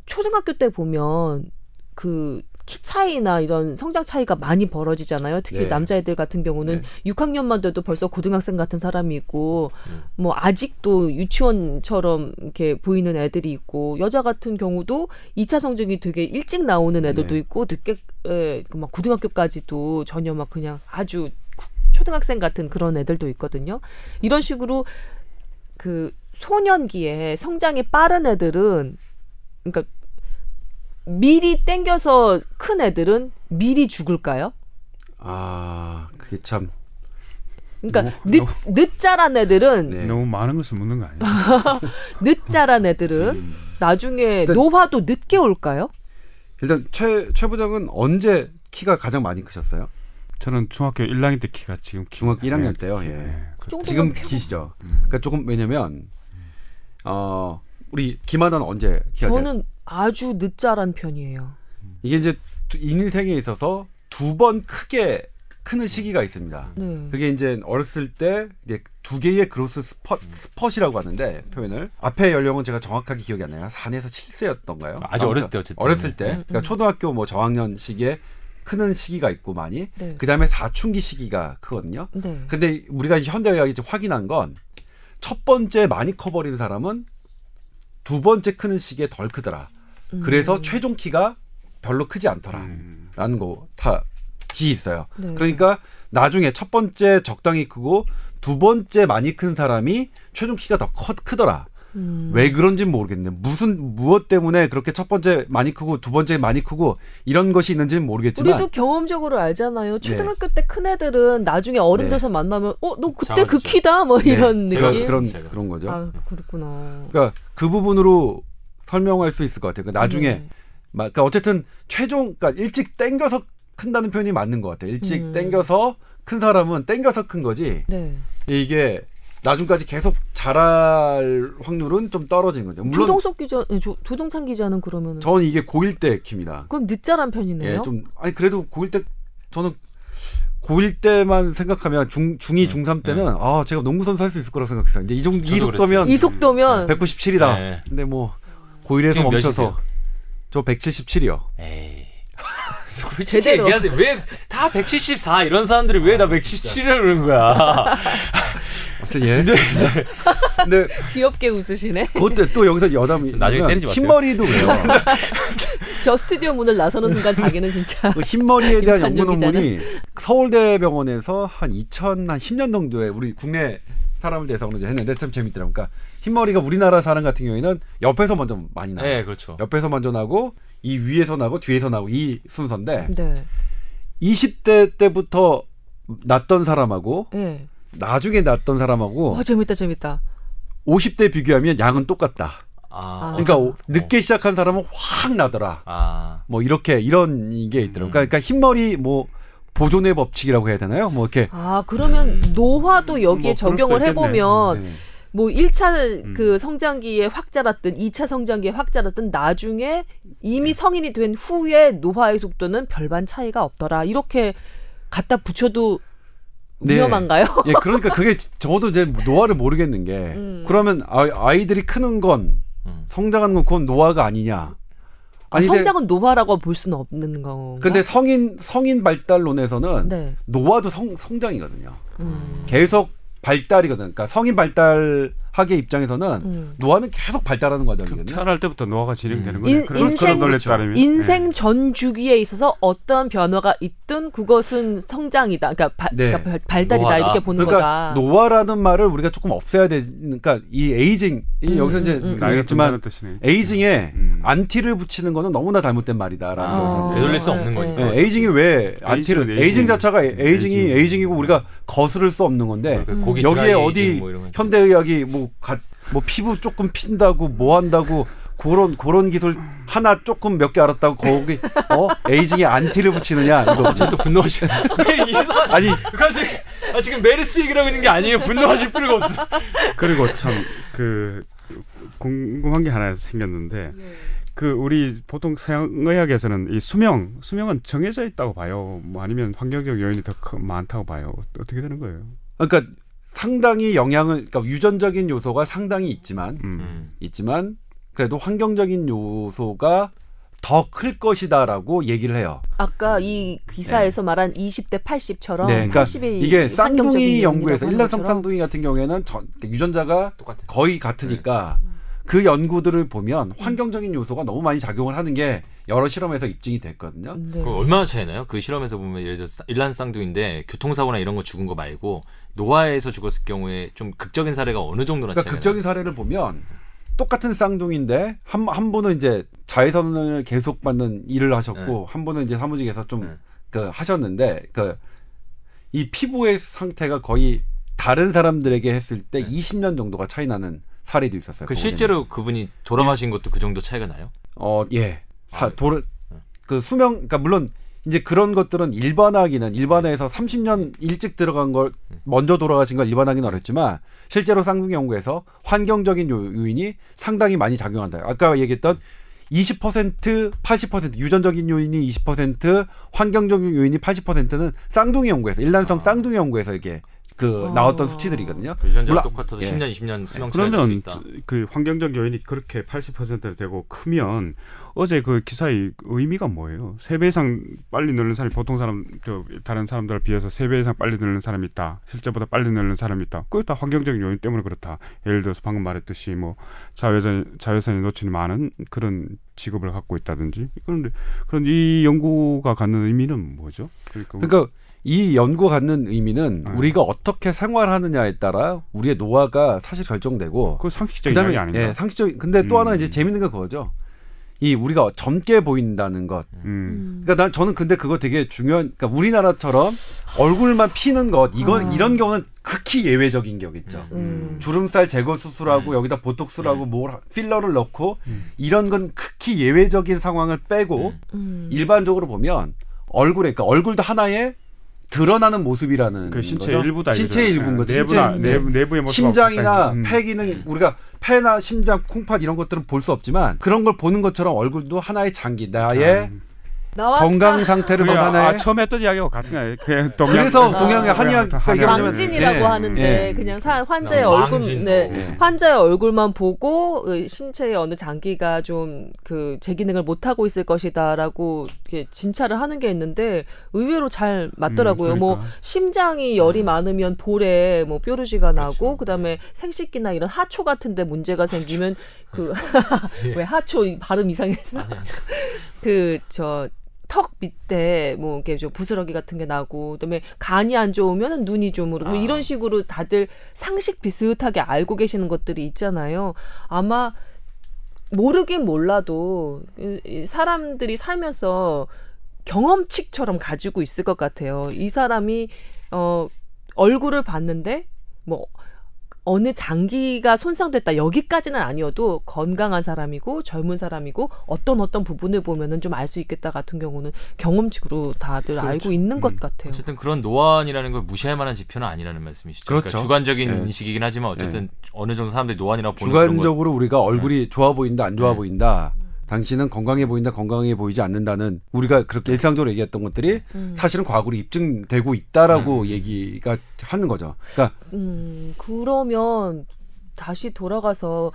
초등학교 때 보면 그 키 차이나 이런 성장 차이가 많이 벌어지잖아요. 특히 네. 남자애들 같은 경우는 6학년만 돼도 벌써 고등학생 같은 사람이 있고 뭐 아직도 유치원처럼 이렇게 보이는 애들이 있고 여자 같은 경우도 2차 성적이 되게 일찍 나오는 애들도 네. 있고 늦게 에, 그막 고등학교까지도 전혀 막 그냥 아주 구- 초등학생 같은 그런 애들도 있거든요. 이런 식으로 그 소년기에 성장이 빠른 애들은 그러니까 미리 땡겨서 큰 애들은 미리 죽을까요? 아 그게 참 그러니까 너무- 늦, 늦 자란 애들은 네. 너무 많은 것을 묻는 거 아니에요? 늦 자란 애들은 음. 나중에 일단- 노화도 늦게 올까요? 일단 최, 최 부장은 언제 키가 가장 많이 크셨어요? 저는 중학교 1학년 때 키가 지금 키- 중학교 1학년 네, 때요. 키- 예. 네. 그 정도면 지금 표- 기시죠. 그러니까 조금 왜냐면 어 우리 김하단 언제 키가 저는 아주 늦 자란 편이에요. 이게 이제 두- 인생에 있어서 두 번 크게 크는 시기가 있습니다. 네. 그게 이제 어렸을 때 이게 두 개의 growth spur, spurts라고 하는데 표현을 앞에 연령은 제가 정확하게 기억이 안 나요. 4에서 7세였던가요? 아주 어렸을 때 어쨌든. 어렸을 때 음, 그러니까 초등학교 뭐 저학년 시기에 크는 시기가 있고 많이 네. 그다음에 사춘기 시기가 크거든요. 네. 근데 우리가 이제 현대의학이 이제 확인한 건 첫 번째 많이 커버리는 사람은 두 번째 크는 시기에 덜 크더라. 음. 그래서 최종 키가 별로 크지 않더라. 음. 라는 거 다 기 있어요. 네. 그러니까 나중에 첫 번째 적당히 크고 두 번째 많이 큰 사람이 최종 키가 더 커, 크더라. 음. 왜 그런지는 모르겠는데 무슨 무엇 때문에 그렇게 첫 번째 많이 크고 두 번째 많이 크고 이런 것이 있는지는 모르겠지만 우리도 경험적으로 알잖아요. 초등학교 때큰 애들은 나중에 어른 네. 돼서 만나면 어 너 그때 그. 키다 뭐 네, 이런 제가 느낌. 그런 제가. 그런 거죠. 아 그렇구나. 그러니까 그 부분으로 설명할 수 있을 것 같아요. 그러니까 나중에 네. 막 그러니까 어쨌든 최종 그러니까 일찍 땡겨서 큰다는 표현이 맞는 것 같아요. 일찍 음. 땡겨서 큰 사람은 땡겨서 큰 거지. 네. 이게 나중까지 계속 자랄 확률은 좀 떨어진 거죠. 물론 조동석 기자, 네, 조, 조동찬 기자는 그러면 저는 이게 고1 때 킵니다. 그럼 늦자란 편이네요. 예, 좀 아니 그래도 고1 때 저는 고1 때만 생각하면 중 중2 중3 때는 아 제가 농구 선수 할 수 있을 거라고 생각했어요. 이제 이 정도 이 속도면 이 속도면 197이다. 네. 근데 뭐 고1에서 지금 멈춰서? 저 177이요. 에이. 솔직히 제대로. 얘기하세요. 왜 다 174 이런 사람들이 왜 다 177이라고 그러는 거야? 아무튼 예. 근데 귀엽게 웃으시네. 그때 또 여기서 여담이 나중에 때리지 마세요. 흰머리도 그래요. 저 스튜디오 문을 나서는 순간 자기는 진짜 그 흰머리에 대한 연구 논문이 서울대병원에서 한 2010년 정도에 우리 국내 사람을 대상으로 이제 했는데 참 재밌더라고요. 그러니까 흰머리가 우리나라 사람 같은 경우에는 옆에서 먼저 많이 나요. 네, 그렇죠. 옆에서 먼저 나고 이 위에서 나고 뒤에서 나고 이 순서인데 네. 20대 때부터 났던 사람하고 예. 나중에 났던 사람하고 와 재밌다 재밌다. 50대 비교하면 양은 똑같다. 아, 그러니까 어. 오- 늦게 시작한 사람은 확 나더라. 아, 뭐 이렇게 이런 게 있더라고요. 음. 그러니까 흰머리 뭐 보존의 법칙이라고 해야 되나요? 뭐 이렇게 아 그러면 음. 노화도 여기에 뭐 적용을. 해보면 네. 뭐 1차 음. 그 성장기에 확 자랐든 2차 성장기에 확 자랐든 나중에 이미 성인이 된 후에 노화의 속도는 별반 차이가 없더라. 이렇게 갖다 붙여도 네. 위험한가요? 예, 그러니까 그게 지- 저도 이제 노화를 모르겠는 게 음. 그러면 아, 아이들이 크는 건 음. 성장하는 건 그건 노화가 아니냐? 아, 아니, 근데- 성장은 노화라고 볼 수는 없는 건가? 근데 성인 성인 발달론에서는 네. 노화도 성, 성장이거든요. 음. 계속 발달이거든. 그러니까 성인 발달 학의 입장에서는 음. 노화는 계속 발달하는 그 과정이거든요. 태어날 때부터 노화가 진행되는 음. 거예요. 인- 그런, 인생- 그렇죠. 인생 예. 전 주기에 있어서 어떤 변화가 있든 그것은 성장이다. 그러니까, 바- 네. 그러니까 발- 발달이다 노화다. 이렇게 보는 그러니까 거다. 노화라는 말을 우리가 조금 없애야 되. 그러니까 이 aging 이 음, 여기서 이제 음, 음. 뜻이네. aging에 음. anti를 붙이는 거는 너무나 잘못된 말이다라는 아. 거죠. 되돌릴 수 없는 예, 거니까. 예, 에이징이 왜 안티를 에이징 에이징. 자체가 에이징이 에이징. 에이징이고 우리가 거스를 수 없는 건데 그 고기 여기에 어디 뭐. 현대의학이 뭐, 가, 뭐 피부 조금 핀다고 뭐 한다고 그런 그런 기술 하나 조금 몇 개 알았다고 거기 어 에이징에 안티를 붙이느냐 이거 또 분노하시네. 아니 까지 아, 지금 메르스 얘기를 하고 있는 게 아니에요. 분노하실 필요가 없어. 그리고 참 그 궁금한 게 하나 생겼는데 그 우리 보통 서양의학에서는 이 수명 수명은 정해져 있다고 봐요. 뭐 아니면 환경적 요인이 더 크- 많다고 봐요. 어떻게 되는 거예요? 그러니까 상당히 영향을 그러니까 유전적인 요소가 상당히 있지만 음. 음. 있지만 그래도 환경적인 요소가 더 클 것이다라고 얘기를 해요. 아까 이 기사에서 말한 20대 80처럼 네, 그러니까 80이 이게 쌍둥이 연구에서 일란성 쌍둥이 같은 경우에는 전, 유전자가 똑같아. 거의 같으니까 그 연구들을 보면 환경적인 요소가 너무 많이 작용을 하는 게 여러 실험에서 입증이 됐거든요. 네. 그 얼마나 차이나요? 그 실험에서 보면 예를 들어 서 일란 쌍둥이인데 교통사고나 이런 거 죽은 거 말고 노화에서 죽었을 경우에 좀 극적인 사례가 어느 정도나 그러니까 극적인 사례를 보면 똑같은 쌍둥이인데 한, 한 분은 이제 자외선을 계속 받는 일을 하셨고 한 분은 이제 사무직에서 좀 네. 그 하셨는데 그 이 피부의 상태가 거의 다른 사람들에게 했을 때 20년 정도가 차이 나는 사례도 있었어요. 그. 실제로 그분이 돌아가신 것도 그 정도 차이가 나요? 어, 예. 사, 아, 도를 그 수명 그러니까 물론 이제 그런 것들은 일반화하기는 일반화해서 30년 일찍 들어간 걸 먼저 돌아가신 걸 일반화하기는 어렵지만 실제로 쌍둥이 연구에서 환경적인 요- 요인이 상당히 많이 작용한다. 아까 얘기했던 20% 80% 유전적인 요인이 20% 환경적인 요인이 80%는 쌍둥이 연구에서 일란성 쌍둥이 연구에서 이게 그 아. 나왔던 수치들이거든요. 그 몰라- 똑같아서 예. 10년, 20년 수명 날수 그러면. 그 환경적 요인이 그렇게 80% 되고 크면 어제 그 기사의 의미가 뭐예요? 세 배 이상 빨리 늙는 사람이 보통 사람 저 다른 사람들에 비해서 세 배 이상 빨리 늙는 사람이 있다. 실제보다 빨리 늙는 사람이 있다. 그게 다 환경적인 요인 때문에 그렇다. 예를 들어서 방금 말했듯이 뭐 자외선 자외선에 노출이 많은 그런 직업을 갖고 있다든지 그런데 그런 이 연구가 갖는 의미는 뭐죠? 그러니까, 그러니까 이 연구 갖는 의미는 네. 우리가 어떻게 생활하느냐에 따라 우리의 노화가 사실 결정되고 그 상식적인 그다음에 이야기 아닌가? 예, 상식적인 근데 또 음. 하나 이제 재밌는 게 그거죠. 이 우리가 젊게 보인다는 것. 음. 그러니까 난 저는 근데 그거 되게 중요한. 그러니까 우리나라처럼 얼굴만 피는 것 이건 아. 이런 경우는 극히 예외적인 격이죠. 음. 주름살 제거 수술하고 음. 여기다 보톡스를 하고 뭘 하- 필러를 넣고 음. 이런 건 극히 예외적인 상황을 빼고 음. 음. 일반적으로 보면 얼굴에 그러니까 얼굴도 하나의 드러나는 모습이라는 그 신체 거죠. 일부다. 이거죠. 일부인 거죠. 내부나 신체- 내부 내부의 모습 심장이나 음. 폐 기능 우리가 폐나 심장, 콩팥 이런 것들은 볼 수 없지만 그런 걸 보는 것처럼 얼굴도 하나의 장기 나의 나왔다. 건강 상태를 하나의 아, 처음 했던 이야기하고 같은 거예요. 그냥 동양 그래서 아. 동양의 한의학 그러니까 망진이라고 예, 하는데 예. 그냥 사, 환자의 아, 얼굴. 네, 예. 환자의 얼굴만 보고 그 신체의 어느 장기가 좀그제 기능을 못 하고 있을 것이다라고 이렇게 진찰을 하는 게 있는데 의외로 잘 맞더라고요. 음, 뭐 그러니까. 심장이 열이 많으면 볼에 뭐 뾰루지가 나고 그렇죠. 그다음에 생식기나 이런 하초 같은데 문제가 생기면 그 왜 하초 이 발음 이상해서 그 저 턱 밑에 뭐 이렇게 좀 부스러기 같은 게 나고 그다음에 간이 안 좋으면 눈이 좀 오르고 뭐 아. 이런 식으로 다들 상식 비슷하게 알고 계시는 것들이 있잖아요. 아마 모르긴 몰라도 사람들이 살면서 경험칙처럼 가지고 있을 것 같아요. 이 사람이 어 얼굴을 봤는데 뭐 어느 장기가 손상됐다 여기까지는 아니어도 건강한 사람이고 젊은 사람이고 어떤 어떤 부분을 보면은 좀 알 수 있겠다 같은 경우는 경험칙으로 다들 그렇죠. 알고 있는 것 음. 같아요. 어쨌든 그런 노안이라는 걸 무시할 만한 지표는 아니라는 말씀이시죠. 그러니까 그렇죠. 주관적인 예. 인식이긴 하지만 어쨌든 어느 정도 사람들이 노안이라고 보는 주관적으로 우리가 얼굴이 좋아 보인다 안 좋아 네. 보인다 당신은 건강해 보인다 건강해 보이지 않는다는 우리가 그렇게 일상적으로 얘기했던 것들이 음. 사실은 과거로 입증되고 있다라고 음. 얘기가 하는 거죠. 그러니까 음, 그러면 다시 돌아가서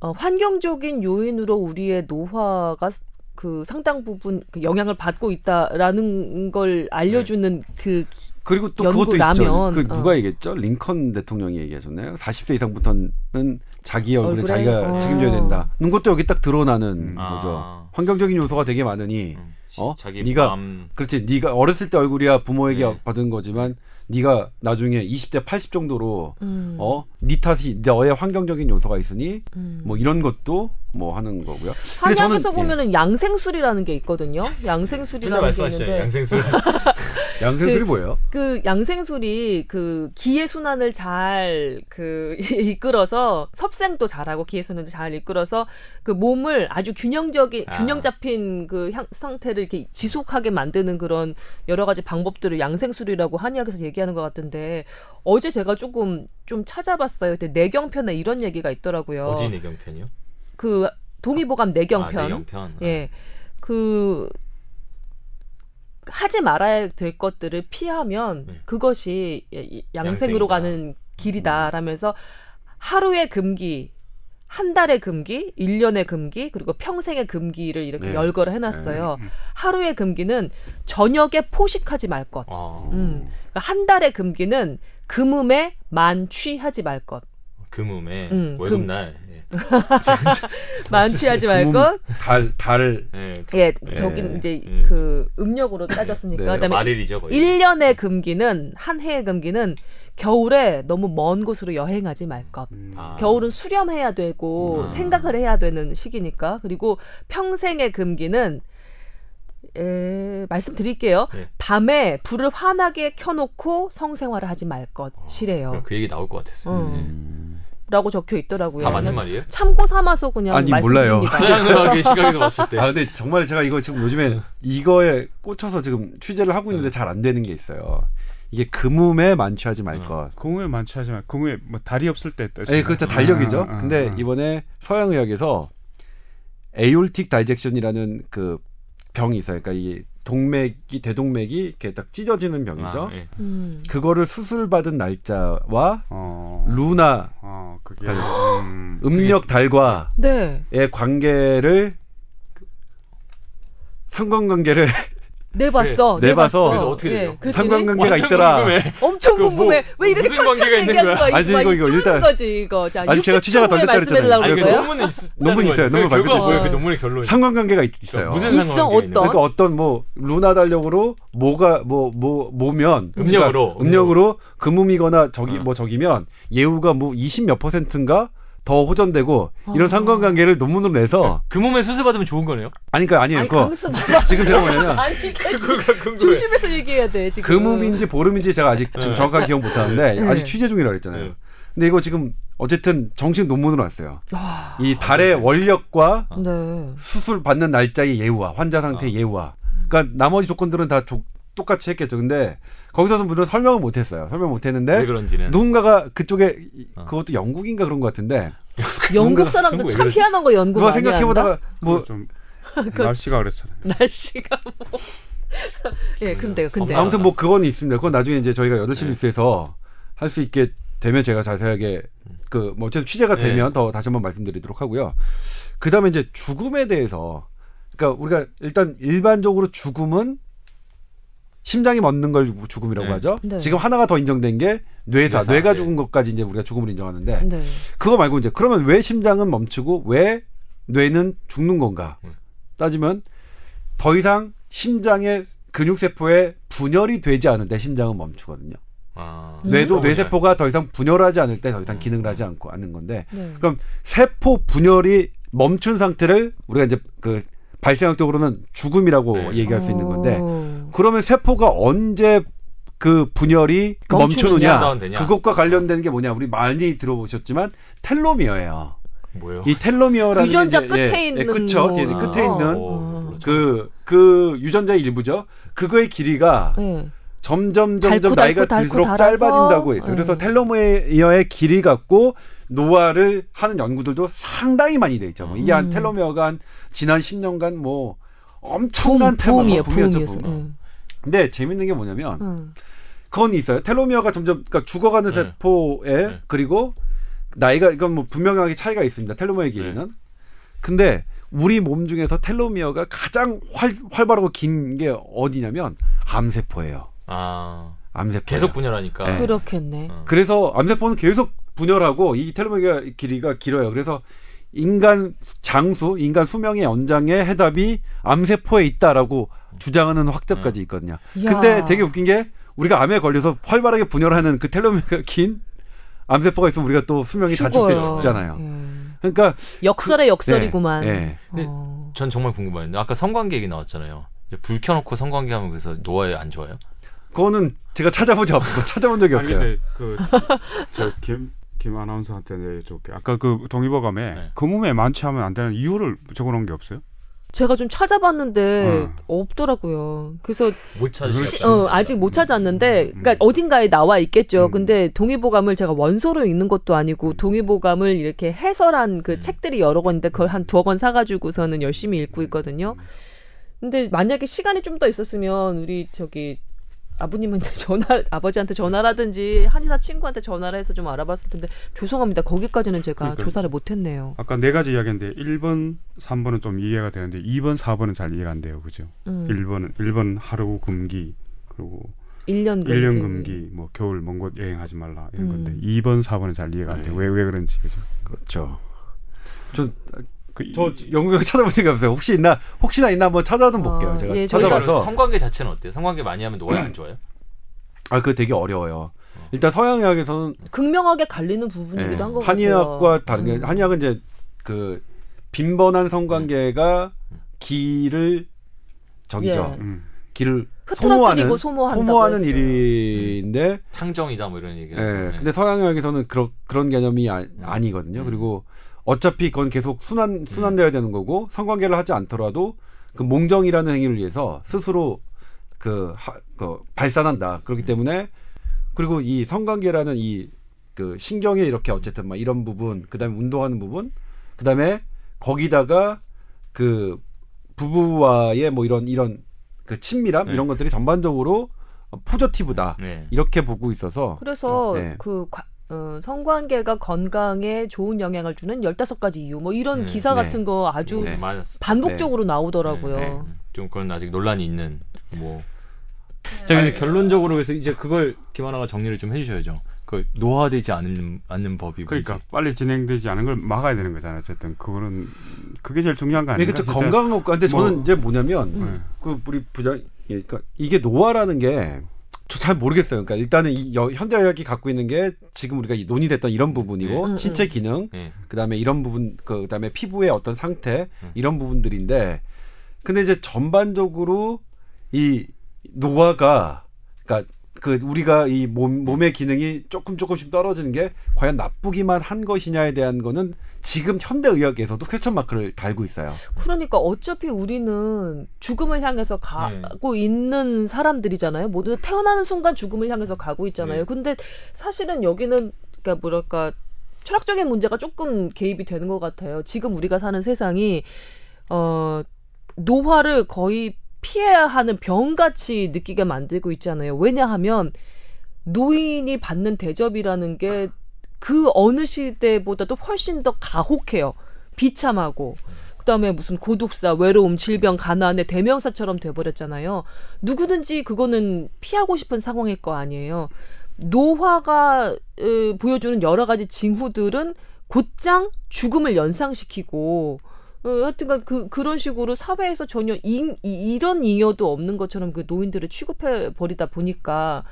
어, 환경적인 요인으로 우리의 노화가 그 상당 부분 그 영향을 받고 있다라는 걸 알려주는 그 그리고 또 연구 그것도 라면, 있죠. 그 어. 누가 얘기했죠? 링컨 대통령이 얘기하셨나요? 40세 이상부터는 자기 얼굴에 얼굴에? 자기가 어. 책임져야 된다는 것도 여기 딱 드러나는 아. 거죠. 환경적인 요소가 되게 많으니 음, 어? 자기 네가 마음 그렇지. 네가 어렸을 때 얼굴이야 부모에게 네. 받은 거지만 네가 나중에 20대 80 정도로 음, 어? 네 탓이 너의 환경적인 요소가 있으니 음. 뭐 이런 것도 뭐 하는 거고요. 한약에서 예, 보면은 양생술이라는 게 있거든요. 양생술이라는 게. 있는데 양생술. 양생술이 그- 뭐예요? 그 양생술이 그 기의 순환을 잘 그 이끌어서 섭생도 잘하고 기의 순환도 잘 이끌어서 그 몸을 아주 균형적인 아. 균형 잡힌 그 향, 상태를 이렇게 지속하게 만드는 그런 여러 가지 방법들을 양생술이라고 한의학에서 얘기하는 것 같은데 어제 제가 조금 좀 찾아봤어요. 근데 내경편에 이런 얘기가 있더라고요. 어디 내경편이요? 그 동의보감 내경편. 아, 내경편. 예. 그 하지 말아야 될 것들을 피하면 네. 그것이 이- 이- 양생으로 양생이다. 가는 길이다라면서 하루의 금기 한 달의 금기, 일년의 금기, 그리고 평생의 금기를 이렇게 네. 열거를 해놨어요. 하루의 금기는 저녁에 포식하지 말 것. 아, 음. 그러니까 한 달의 금기는 금음에 만취하지 말 것. 금음에 음, 월급날. 예. 만취하지 말 것. 달 달을 예. 예, 저긴 이제 음. 그 음력으로 따졌으니까. 네. 그다음에 말일이죠 거의. 일년의 금기는 한 해의 금기는 겨울에 너무 먼 곳으로 여행하지 말 것. 아. 겨울은 수렴해야 되고 음. 생각을 해야 되는 시기니까. 그리고 평생의 금기는 에, 말씀드릴게요. 네. 밤에 불을 환하게 켜놓고 성생활을 하지 말 것이래요. 그 얘기 나올 것 같았어요. 음. 라고 적혀 있더라고요. 다 맞는 말이에요? 참고 삼아서 그냥 아니, 몰라요. 시각에서 봤을 때. 아 근데 정말 제가 이거 지금 요즘에 이거에 꽂혀서 지금 취재를 하고 있는데 잘 안 되는 게 있어요. 이게 금음에 만취하지 말 것. 공우에 만취하지만 공우에 뭐 달이 없을 때. 예, 그렇죠. 달력이죠. 아, 아, 근데 아. 이번에 서양의학에서 에올틱 다이젝션이라는 그 병이 있어요. 그러니까 이 동맥이 대동맥이 이렇게 딱 찢어지는 병이죠. 아, 예. 음. 그거를 수술 받은 날짜와 어. 루나 어, 그게 음. 음력 달과의 네. 관계를 상관관계를 내봤어. 그래, 내봐서. 그래서 어떻게 돼요? 그랬더니 상관관계가 있더라. 궁금해. 엄청 그 뭐, 궁금해. 왜 이렇게 무슨 천천히 관계가 있는 얘기하는 거야? 거야? 아니, 이거 이거, 일단- 거지 이거. 자, 아니, 제가 취재가 더 60초 후에 됐다 말씀해달라고 그랬잖아요. 아니 그 그런 거야? 논문은 있 논문이 있어요. 논문 결과 발표됐어요. 뭐예요? 그 논문의 결론이. 상관관계가 있- 있어요. 무슨 있어, 어떤? 그러니까 어떤 뭐 루나 달력으로 뭐가 뭐 뭐 뭐면 음력으로, 그러니까 음력으로 금음이거나 저기 어. 뭐 저기면 예우가 뭐 20 몇 퍼센트인가 더 호전되고 이런 아. 상관관계를 논문으로 내서 그 몸에 수술 받으면 좋은 거네요? 아니 그러니까 아니에요. 아니 그거 봐봐. 지금 제가 뭐냐면. 그거가 궁금해. 중심에서 얘기해야 돼 지금. 금음인지 보름인지 제가 아직 지금 네. 정확하게 기억 못 하는데 네. 아직 취재 중이라고 했잖아요. 네. 근데 이거 지금 어쨌든 정식 논문으로 왔어요. 아, 이 달의 원력과 네. 수술 받는 날짜의 예우와 환자 상태 의 예우와 그러니까 나머지 조건들은 다 조- 똑같이 했겠죠. 근데 거기서는 물론 설명을 못 했어요. 설명 못왜 했는데. 누군가가 그쪽에 이- 어. 그것도 영국인가 그런 것 같은데 영국 사람도 참? 희한한 거 연구 많이 생각해. 보다가 뭐뭐좀 날씨가 그랬잖아요. 날씨가 뭐. 예, 근데요, 근데. 아, 아무튼 뭐 그건 있습니다. 그건 나중에 이제 저희가 8시 네. 뉴스에서 할 수 있게 되면 제가 자세하게 그 뭐 어쨌든 취재가 네. 되면 더 다시 한번 말씀드리도록 하고요. 그다음에 이제 죽음에 대해서 그러니까 우리가 일단 일반적으로 죽음은 심장이 멎는 걸 죽음이라고 네. 하죠. 네. 지금 하나가 더 인정된 게 뇌사, 뇌사, 뇌가 네. 죽은 것까지 이제 우리가 죽음을 인정하는데 네. 그거 말고 이제 그러면 왜 심장은 멈추고 왜 뇌는 죽는 건가? 음. 따지면 더 이상 심장의 근육세포에 분열이 되지 않을 때 심장은 멈추거든요. 아. 뇌도 음. 뇌세포가 더 이상 분열하지 않을 때 더 이상 음. 기능을 하지 않고 않는 건데 네. 그럼 세포 분열이 멈춘 상태를 우리가 이제 그 발생학적으로는 죽음이라고 네. 얘기할 수 있는 건데 어. 그러면 세포가 언제 그 분열이 그 멈추느냐. 그것과 관련된 게 뭐냐 우리 많이 들어보셨지만 텔로미어예요. 뭐예요? 이 텔로미어라는 유전자 게 이제- 끝에 예, 있는 예, 그쵸 뭐. DNA 끝에 아. 있는 어, 그그 유전자의 일부죠. 그거의 길이가 네. 점점 점점 나이가 들수록. 짧아진다고 해요. 그래서 음. 텔로미어의 길이 갖고 노화를 하는 연구들도 상당히 많이 돼 있죠. 뭐 이게 한 음. 텔로미어가 한 지난 10년간 뭐 엄청난 붐, 붐이에요, 테마 붐이었죠. 붐. 근데 재밌는 게 뭐냐면 응. 그건 있어요. 텔로미어가 점점 그러니까 죽어가는 네. 세포에 네. 그리고 나이가 이건 뭐 분명하게 차이가 있습니다. 텔로미어의 길이는. 근데 우리 몸 중에서 텔로미어가 가장 활, 활발하고 긴 게 어디냐면 암세포예요. 아. 암세포. 계속 분열하니까. 네. 그렇겠네. 어. 그래서 암세포는 계속 분열하고 이 텔로미어 길이가 길어요. 그래서 인간 장수, 인간 수명의 연장의 해답이 암세포에 있다라고 주장하는 학자까지 있거든요. 이야. 근데 되게 웃긴 게 우리가 암에 걸려서 활발하게 분열하는 그 텔로미어가 긴 암세포가 있으면 우리가 또 수명이 단축돼. 죽잖아요. 예. 그러니까 역설의 역설이구만. 네, 네. 근데 어. 전 정말 궁금한데 아까 성관계 얘기 나왔잖아요. 이제 불 켜놓고 성관계 하면 그래서 노화에 안 좋아요? 그거는 제가 찾아보지 않고 찾아본 적이 없어요. 그저김 김 아나운서한테 여쭤볼게. 아까 그 동의보감에 네. 금음에 만취하면 안 되는 이유를 적어놓은 게 없어요? 제가 좀 찾아봤는데 어. 없더라고요. 그래서 못. 시- 어, 아직 못 찾았는데, 그러니까 어딘가에 나와 있겠죠. 음. 근데 동의보감을 제가 원서로 읽는 것도 아니고 동의보감을 이렇게 해설한 그 책들이 여러 권인데 그걸 한 두어 권 사가지고서는 열심히 읽고 있거든요. 근데 만약에 시간이 좀 더 있었으면 우리 저기 아버님은 전화 아버지한테 전화라든지 한의사 친구한테 전화를 해서 좀 알아봤을 텐데 죄송합니다. 거기까지는 제가 그러니까요. 조사를 못 했네요. 아까 네 가지 이야기인데 1번, 3번은 좀 이해가 되는데 2번, 4번은 잘 이해가 안 돼요. 그죠? 음, 1번은 1번 하루 금기 그리고 1년 금기. 1년 금기 뭐 겨울 먼 곳 여행하지 말라 이런 음. 건데 2번, 4번은 잘 이해가 안 돼요. 왜왜 그런지 그죠? 그렇죠. 저, 그 이- 저 영국에 적이 없어요. 혹시 있나 혹시나 있나 한번 볼게요. 아, 제가 예, 찾아봐서 성관계 자체는 어때요? 성관계 많이 하면 노화에 안 좋아요? 아 그거 되게 어려워요. 일단 서양의학에서는 극명하게 갈리는 부분이기도 예, 한것 같아요. 한의학과 다른 게 음. 한의학은 이제 그 빈번한 성관계가 기를 저기죠. 예. 음. 기를 소모하는 소모하는. 일인데 탕정이다 뭐 이런 얘기를 예. 네. 근데 서양의학에서는 그런 그런 개념이 아, 아니거든요. 음. 그리고 어차피 그건 계속 순환 순환돼야 되는 거고 성관계를 하지 않더라도 그 몽정이라는 행위를 위해서 스스로 그, 하, 그 발산한다. 그렇기 때문에 그리고 이 성관계라는 이 그 신경에 이렇게 어쨌든 막 이런 부분, 그다음에 운동하는 부분, 그다음에 거기다가 그 부부와의 뭐 이런 이런 그 친밀함 네. 이런 것들이 전반적으로 포저티브다. 네. 이렇게 보고 있어서 그래서 네. 그 과- 어, 성관계가 건강에 좋은 영향을 주는 15가지 이유 뭐 이런 네, 기사 네. 같은 거 아주 네. 반복적으로 나오더라고요. 네, 네. 좀 그건 아직 논란이 있는 뭐. 자, 근데 결론적으로 그래서 이제 그걸 김하나가 정리를 좀 해주셔야죠. 그 노화되지 않는 않는 법이 그러니까 뭔지. 빨리 진행되지 않은 걸 막아야 되는 거잖아요. 어쨌든 그거는 그게 제일 중요한 거 아닌가? 건강한 것과 근데 저는 뭐- 이제 뭐냐면 네. 그 우리 부장 예, 그러니까 이게 노화라는 게 저 잘 모르겠어요. 그러니까 일단은 이 여- 현대의학이 갖고 있는 게 지금 우리가 이 논의됐던 이런 부분이고 네. 음, 신체 음. 기능, 네. 그다음에 이런 부분, 그 그다음에 피부의 어떤 상태 음. 이런 부분들인데, 근데 이제 전반적으로 이 노화가 그러니까 그 우리가 이 몸, 몸의 기능이 조금 조금씩 떨어지는 게 과연 나쁘기만 한 것이냐에 대한 거는 지금 현대의학에서도 퀘스천 마크를 달고 있어요. 그러니까 어차피 우리는 죽음을 향해서 가고 있는 사람들이잖아요. 모두 태어나는 순간 죽음을 향해서 가고 있잖아요. 네. 근데 사실은 여기는 그러니까 뭐랄까 철학적인 문제가 조금 개입이 되는 것 같아요. 지금 우리가 사는 세상이 어 노화를 거의 피해야 하는 병같이 느끼게 만들고 있잖아요. 왜냐하면 노인이 받는 대접이라는 게 그 어느 시대보다도 훨씬 더 가혹해요. 비참하고 그다음에 무슨 고독사, 외로움, 질병, 가난의 대명사처럼 돼버렸잖아요. 누구든지 그거는 피하고 싶은 상황일 거 아니에요. 노화가 으, 보여주는 여러 가지 징후들은 곧장 죽음을 연상시키고 어, 하여튼간 그 그런 식으로 사회에서 전혀 이, 이, 이런 잉여도 없는 것처럼 그 노인들을 취급해 버리다 보니까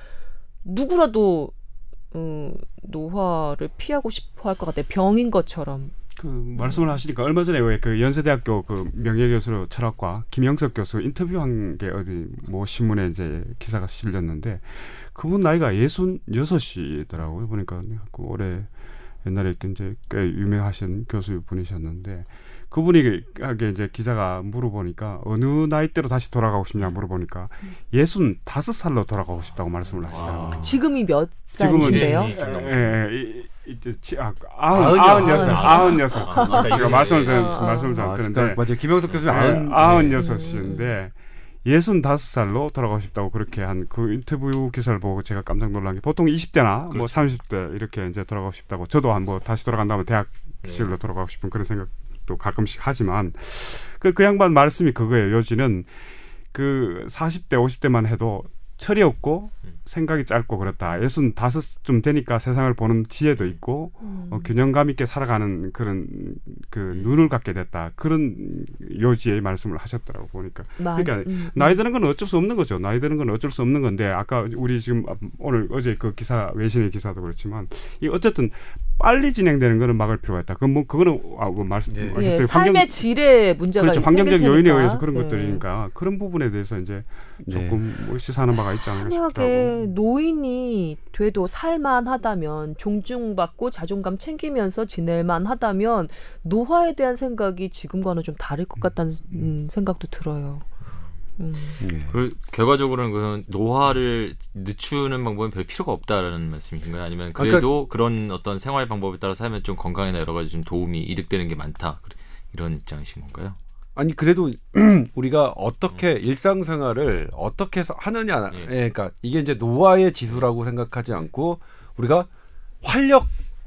누구라도 음, 노화를 피하고 싶어 할 것 같아요. 병인 것처럼. 그 말씀을 하시니까 얼마 전에 왜 그 연세대학교 그 명예교수 철학과 김영석 교수 인터뷰한 게 어디 뭐 신문에 이제 기사가 실렸는데 그분 나이가 예순 여섯이더라고요 보니까 그 올해 옛날에 이제 꽤 유명하신 교수 분이셨는데 그분이 하게 이제 기자가 물어보니까 어느 나이대로 다시 돌아가고 싶냐 물어보니까 예순 다섯 살로 돌아가고 싶다고 말씀을 하시더라고요. 지금이 몇 지금은 살이신데요? 네, 좀 넘죠. 예, 예, 이- 이제 치- 아, 아흔. 아흔 여섯, 아흔. 아흔 여섯. 아, 아, 제가 말씀을 드 아, 아. 말씀을 좀 아, 드는데 그러니까 맞아요. 김영석 교수님 예, 아흔 아흔 네. 여섯인데 예순 다섯 살로 돌아가고 싶다고 그렇게 한 그 인터뷰 기사를 보고 제가 깜짝 놀란 게 보통 20대나 뭐 그렇죠. 30대 이렇게 이제 돌아가고 싶다고 저도 한뭐 다시 돌아간다면 대학 네. 시절로 돌아가고 싶은 그런 생각 도 가끔씩 하지만 그, 그 양반 말씀이 그거예요. 요지는 그 40대, 50대만 해도 철이 없고 음. 생각이 짧고 그렇다. 예순 다섯쯤 되니까 세상을 보는 지혜도 있고 음. 어, 균형감 있게 살아가는 그런 그 음. 눈을 갖게 됐다. 그런 요지의 말씀을 하셨더라고 보니까. 마- 그러니까 음, 나이 드는 건 어쩔 수 없는 거죠. 나이 드는 건 어쩔 수 없는 건데 아까 우리 지금 오늘 어제 그 기사 외신의 기사도 그렇지만 이 어쨌든 빨리 진행되는 거는 막을 필요가 있다. 그건 뭐 그거는 아, 뭐 말씀 예. 어, 예, 환경- 삶의 질에 문제가 그렇죠. 있- 환경적 요인에. 의해서 그런 예. 것들이니까 그런 부분에 대해서 이제 네. 조금 뭐 시사하는 바가 있지 않을까 만약에 싶다고. 노인이 돼도 살만하다면 존중받고 자존감 챙기면서 지낼만하다면 노화에 대한 생각이 지금과는 좀 다를 것 같다는 음, 생각도 들어요. 음. 네. 그 결과적으로는 그 노화를 늦추는 방법은 별 필요가 없다라는 말씀이신가요? 아니면 그래도 그런 어떤 생활 방법에 따라서 하면 좀 건강이나 여러 가지 좀 도움이 이득되는 게 많다 이런 입장이신 건가요? 아니 그래도 우리가 어떻게 일상생활을 어떻게 해서 하느냐, 예. 예. 그러니까 이게 이제 노화의 지수라고 생각하지 않고 우리가 활력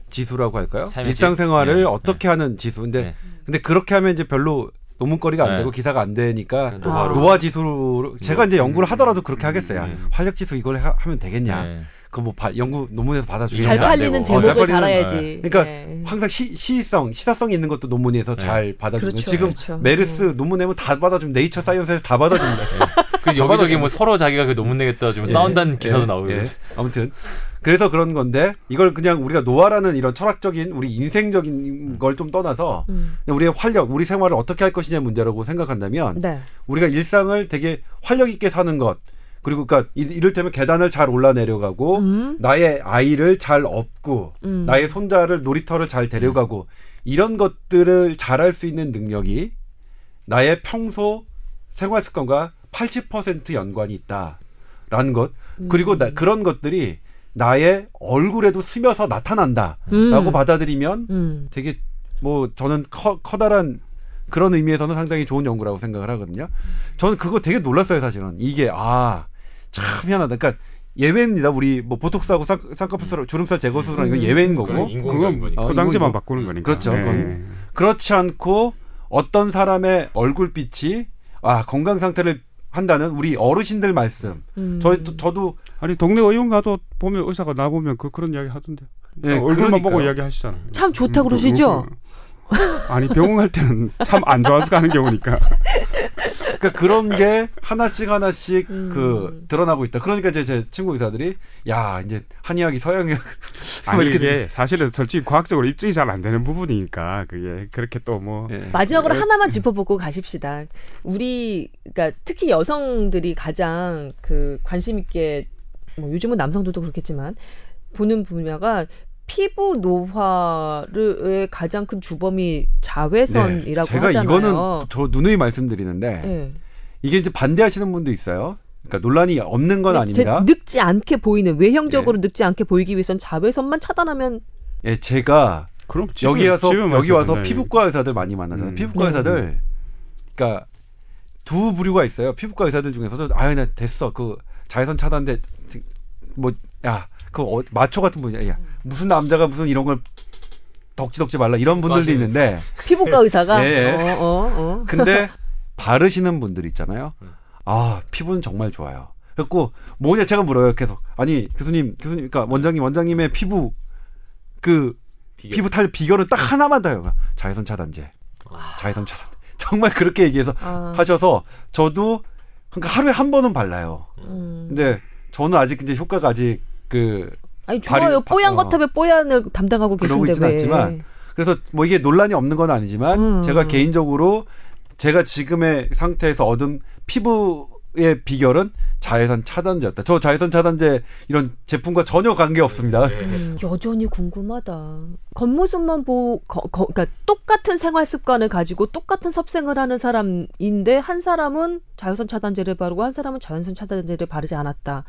지수라고 할까요? 일상생활을 질- 예. 어떻게 하는 지수. 근데 네. 근데 그렇게 하면 이제 별로 논문거리가 안 네. 되고 기사가 안 되니까 그 노화로. 노화 지수로 제가 이제 연구를 하더라도 그렇게 하겠어요. 음. 활력 지수 이걸 하, 면 되겠냐? 네. 그뭐 연구 논문에서 받아주냐? 잘안 팔리는 되고. 제목을 어, 잘 팔리는- 달아야지. 그러니까 네. 항상 시, 시성, 시사성 있는 것도 논문에서 네. 잘 받아주는 그렇죠, 지금 그렇죠. 메르스 논문 내면 다 받아주면 네이처 사이언스에서 다 받아줍니다. 그 여기저기 뭐 서로 자기가 그 논문 내겠다 좀 예. 싸운다는 기사도 예, 나오고. 예. 아무튼 그래서 그런 건데 이걸 그냥 우리가 노화라는 이런 철학적인 우리 인생적인 걸 좀 떠나서 음. 우리의 활력, 우리 생활을 어떻게 할 것이냐 문제라고 생각한다면 네. 우리가 일상을 되게 활력 있게 사는 것 그리고 그러니까 이- 이를테면 계단을 잘 올라 내려가고 음. 나의 아이를 잘 업고 음. 나의 손자를 놀이터를 잘 데려가고 이런 것들을 잘할 수 있는 능력이 나의 평소 생활 습관과 80% 연관이 있다라는 것 그리고 나, 그런 것들이 나의 얼굴에도 스며서 나타난다라고 음. 받아들이면 음. 되게 뭐 저는 커, 커다란 그런 의미에서는 상당히 좋은 연구라고 생각을 하거든요. 저는 그거 되게 놀랐어요, 사실은. 이게 아, 참 희한하다. 그러니까 예외입니다. 우리 뭐 보톡스하고 쌍- 쌍꺼풀 주름살 제거 수술하는 건 예외인 거고. 그건 거니까. 어, 포장지만 바꾸는 거니까. 그렇죠. 예. 그건- 그렇지 않고 어떤 사람의 얼굴빛이 아, 건강 상태를 한다는 우리 어르신들 말씀. 음. 저 저도 아니 동네 의원 가도 보면 의사가 나 보면 그 그런 이야기 하던데. 예, 얼굴만 그러니까요. 보고 이야기 하시잖아. 참 좋다 음, 그러시죠? 아니 병원 갈 때는 참 안 좋아서 가는 경우니까. 그러니까 그런 게 하나씩 하나씩 음. 그 드러나고 있다. 그러니까 이제 제 친구 의사들이 야 이제 한의학이 서양의학 아니 이렇게 이게 사실은 솔직히 과학적으로 입증이 잘 안 되는 부분이니까 그게 그렇게 또 뭐. 예. 마지막으로 그렇지. 하나만 짚어보고 가십시다. 우리 그러니까 특히 여성들이 가장 그 관심 있게 뭐 요즘은 남성들도 그렇겠지만 보는 분야가 피부 노화를 가장 큰 주범이 자외선이라고 네. 제가 하잖아요. 이거는 저 누누이 말씀드리는데 예. 이게 이제 반대하시는 분도 있어요. 그러니까 논란이 없는 건 제- 아닙니다. 늙지 않게 보이는 외형적으로 늙지 않게 보이기 위해선 자외선만 차단하면 예, 제가 그럼 집에- 여기 와서 집에만 여기 와서 된다, 피부과 의사들 많이 만나잖아요. 음. 피부과 네. 의사들 그러니까 두 부류가 있어요. 피부과 의사들 중에서도 아유 나 됐어 그 자외선 차단제 뭐야 그 어, 마초 같은 분이야. 야, 무슨 남자가 무슨 이런 걸 덕지덕지 말라 이런 분들도 맞아요. 있는데 피부과 의사가 예, 예. 어, 어, 어. 근데 바르시는 분들 있잖아요. 네. 아 피부는 정말 좋아요. 그래갖고 뭐냐 제가 물어요 계속. 아니 교수님 교수님 그러니까 원장님 원장님의 피부 그 비결. 피부 탈 비결은 딱 하나만 다요. 자외선 차단제. 자외선 차단. 정말 그렇게 얘기해서 아, 하셔서 저도 그러니까 하루에 한 번은 발라요. 음. 근데 저는 아직 이제 효과가 아직 그 아니 발이- 좋아요. 뽀얀 어. 거탑에 뽀얀을 담당하고 그러고 계신데 있지는 왜? 않지만 그래서 뭐 이게 논란이 없는 건 아니지만 음. 제가 개인적으로 제가 지금의 상태에서 얻은 피부의 비결은 자외선 차단제였다. 저 자외선 차단제 이런 제품과 전혀 관계 없습니다. 네. 음, 여전히 궁금하다. 겉모습만 보, 거, 거, 그러니까 똑같은 생활 습관을 가지고 똑같은 섭생을 하는 사람인데 한 사람은 자외선 차단제를 바르고 한 사람은 자외선 차단제를 바르지 않았다.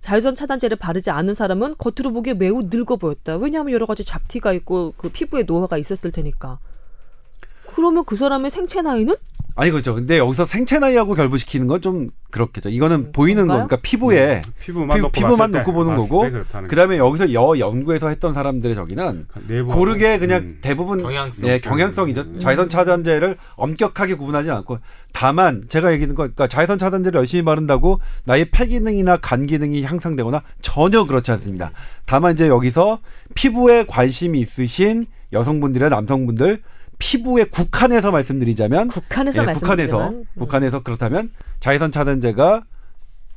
자외선 차단제를 바르지 않은 사람은 겉으로 보기에 매우 늙어 보였다. 왜냐하면 여러 가지 잡티가 있고 그 피부에 노화가 있었을 테니까. 그러면 그 사람의 생체 나이는 아니 그렇죠. 근데 여기서 생체 나이하고 결부시키는 건 좀 그렇겠죠. 이거는 보이는 그런가요? 거니까 피부에 피부만 피- 놓고 피부만 놓고 보는 거고, 그다음에 여기서 여 연구에서 했던 사람들의 저기는 내부 고르게 그냥 음. 대부분 경향성. 예, 경향성이죠. 음. 자외선 차단제를 엄격하게 구분하지 않고 다만 제가 얘기하는 건 그러니까 자외선 차단제를 열심히 바른다고 나의 폐 기능이나 간 기능이 향상되거나 전혀 그렇지 않습니다. 다만 이제 여기서 피부에 관심이 있으신 여성분들이나 남성분들 피부에 국한해서 말씀드리자면 국한에서 예, 국한에서 음. 국한에서 그렇다면 자외선 차단제가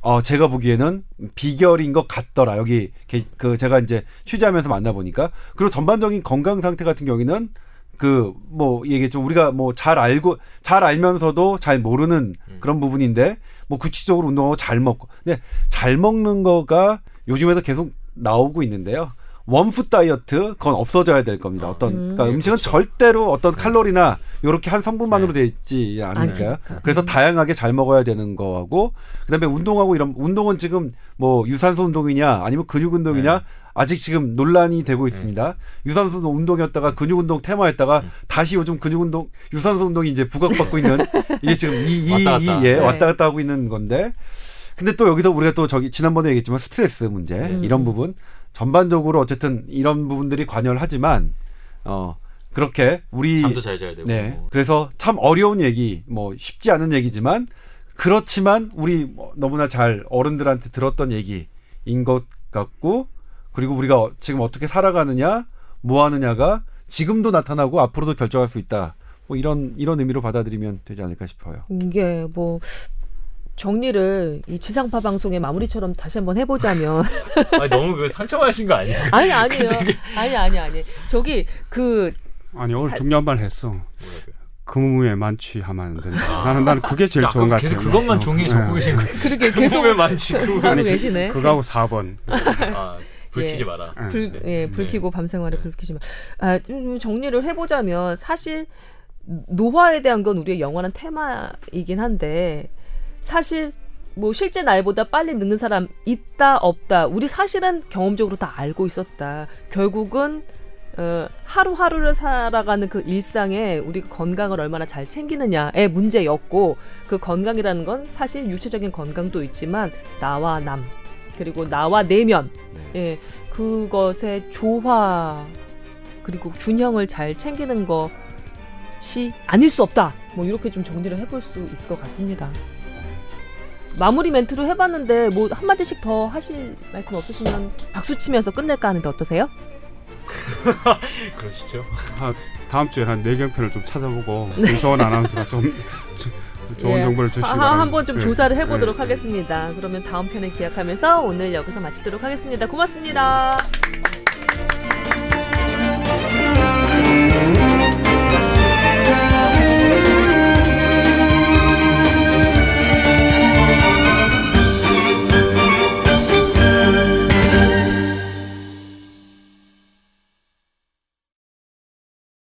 어 제가 보기에는 비결인 것 같더라. 여기 게- 그 제가 이제 취재하면서 만나 보니까. 그리고 전반적인 건강 상태 같은 경우에는 그뭐 이게 좀 우리가 뭐 잘 알고 잘 알면서도 잘 모르는 그런 부분인데 뭐 구체적으로 운동하고 잘 먹고. 근데 잘 먹는 거가 요즘에도 계속 나오고 있는데요 원푸드 다이어트 그건 없어져야 될 겁니다. 어떤 음. 그러니까 음식은 그렇죠. 절대로 어떤 칼로리나 요렇게 한 성분만으로 네. 돼 있지 않으니까요. 그러니까. 그래서 다양하게 잘 먹어야 되는 거하고 그다음에 운동하고 이런 운동은 지금 뭐 유산소 운동이냐 아니면 근육 운동이냐 네. 아직 지금 논란이 되고 있습니다. 유산소 운동이었다가 근육 운동 테마였다가 음. 다시 요즘 근육 운동 유산소 운동이 이제 부각받고 있는 이게 지금 이이 왔다 갔다. 이 예 네. 왔다 갔다 하고 있는 건데 근데 또 여기서 우리가 또 저기 지난번에 얘기했지만 스트레스 문제 음. 이런 부분 전반적으로 어쨌든 이런 부분들이 관여를 하지만 어 그렇게 우리 잠도 잘 자야 되고. 네 그래서 참 어려운 얘기 뭐 쉽지 않은 얘기지만 그렇지만 우리 뭐 너무나 잘 어른들한테 들었던 얘기인 것 같고 그리고 우리가 어- 지금 어떻게 살아가느냐 뭐 하느냐가 지금도 나타나고 앞으로도 결정할 수 있다 뭐 이런 이런 의미로 받아들이면 되지 않을까 싶어요. 이게 뭐 정리를 이 지상파 방송의 마무리처럼 다시 한번 해보자면 아니, 너무 그 상처받으신 거 아니에요? 아니 아니에요 아니 아니 아니 저기 그 아니 오늘 사- 중요한 말 했어. 금음에 만취하면 안 된다. 나는 나는 그게 제일 자, 좋은 것 같아요. 계속 그것만 어, 종이에 예. 적고 계신 거예요. 그렇게 계속. 하고 아니, 계시네 그거하고 4번. 아, 불 예. 켜지 마라. 예. 불, 예, 불 네. 켜고 밤생활에 불 켜지만 아, 좀 정리를 해보자면 사실 노화에 대한 건 우리의 영원한 테마이긴 한데 사실 뭐 실제 나이보다 빨리 늙는 사람 있다 없다 우리 사실은 경험적으로 다 알고 있었다 결국은 어, 하루하루를 살아가는 그 일상에 우리가 건강을 얼마나 잘 챙기느냐의 문제였고 그 건강이라는 건 사실 육체적인 건강도 있지만 나와 남 그리고 나와 내면 예, 그것의 조화 그리고 균형을 잘 챙기는 것이 아닐 수 없다. 뭐 이렇게 좀 정리를 해볼 수 있을 것 같습니다. 마무리 멘트로 해봤는데 뭐 한 마디씩 더 하실 말씀 없으시면 박수 치면서 끝낼까 하는데 어떠세요? 그러시죠? 아, 다음 주에 한 내경편을 좀 찾아보고 김소원 아나운서가 좀 조- 좋은 예. 정보를 주시기 하- 바랍니다. 한번 좀 예. 조사를 해보도록 예. 하겠습니다. 그러면 다음 편에 기약하면서 오늘 여기서 마치도록 하겠습니다. 고맙습니다.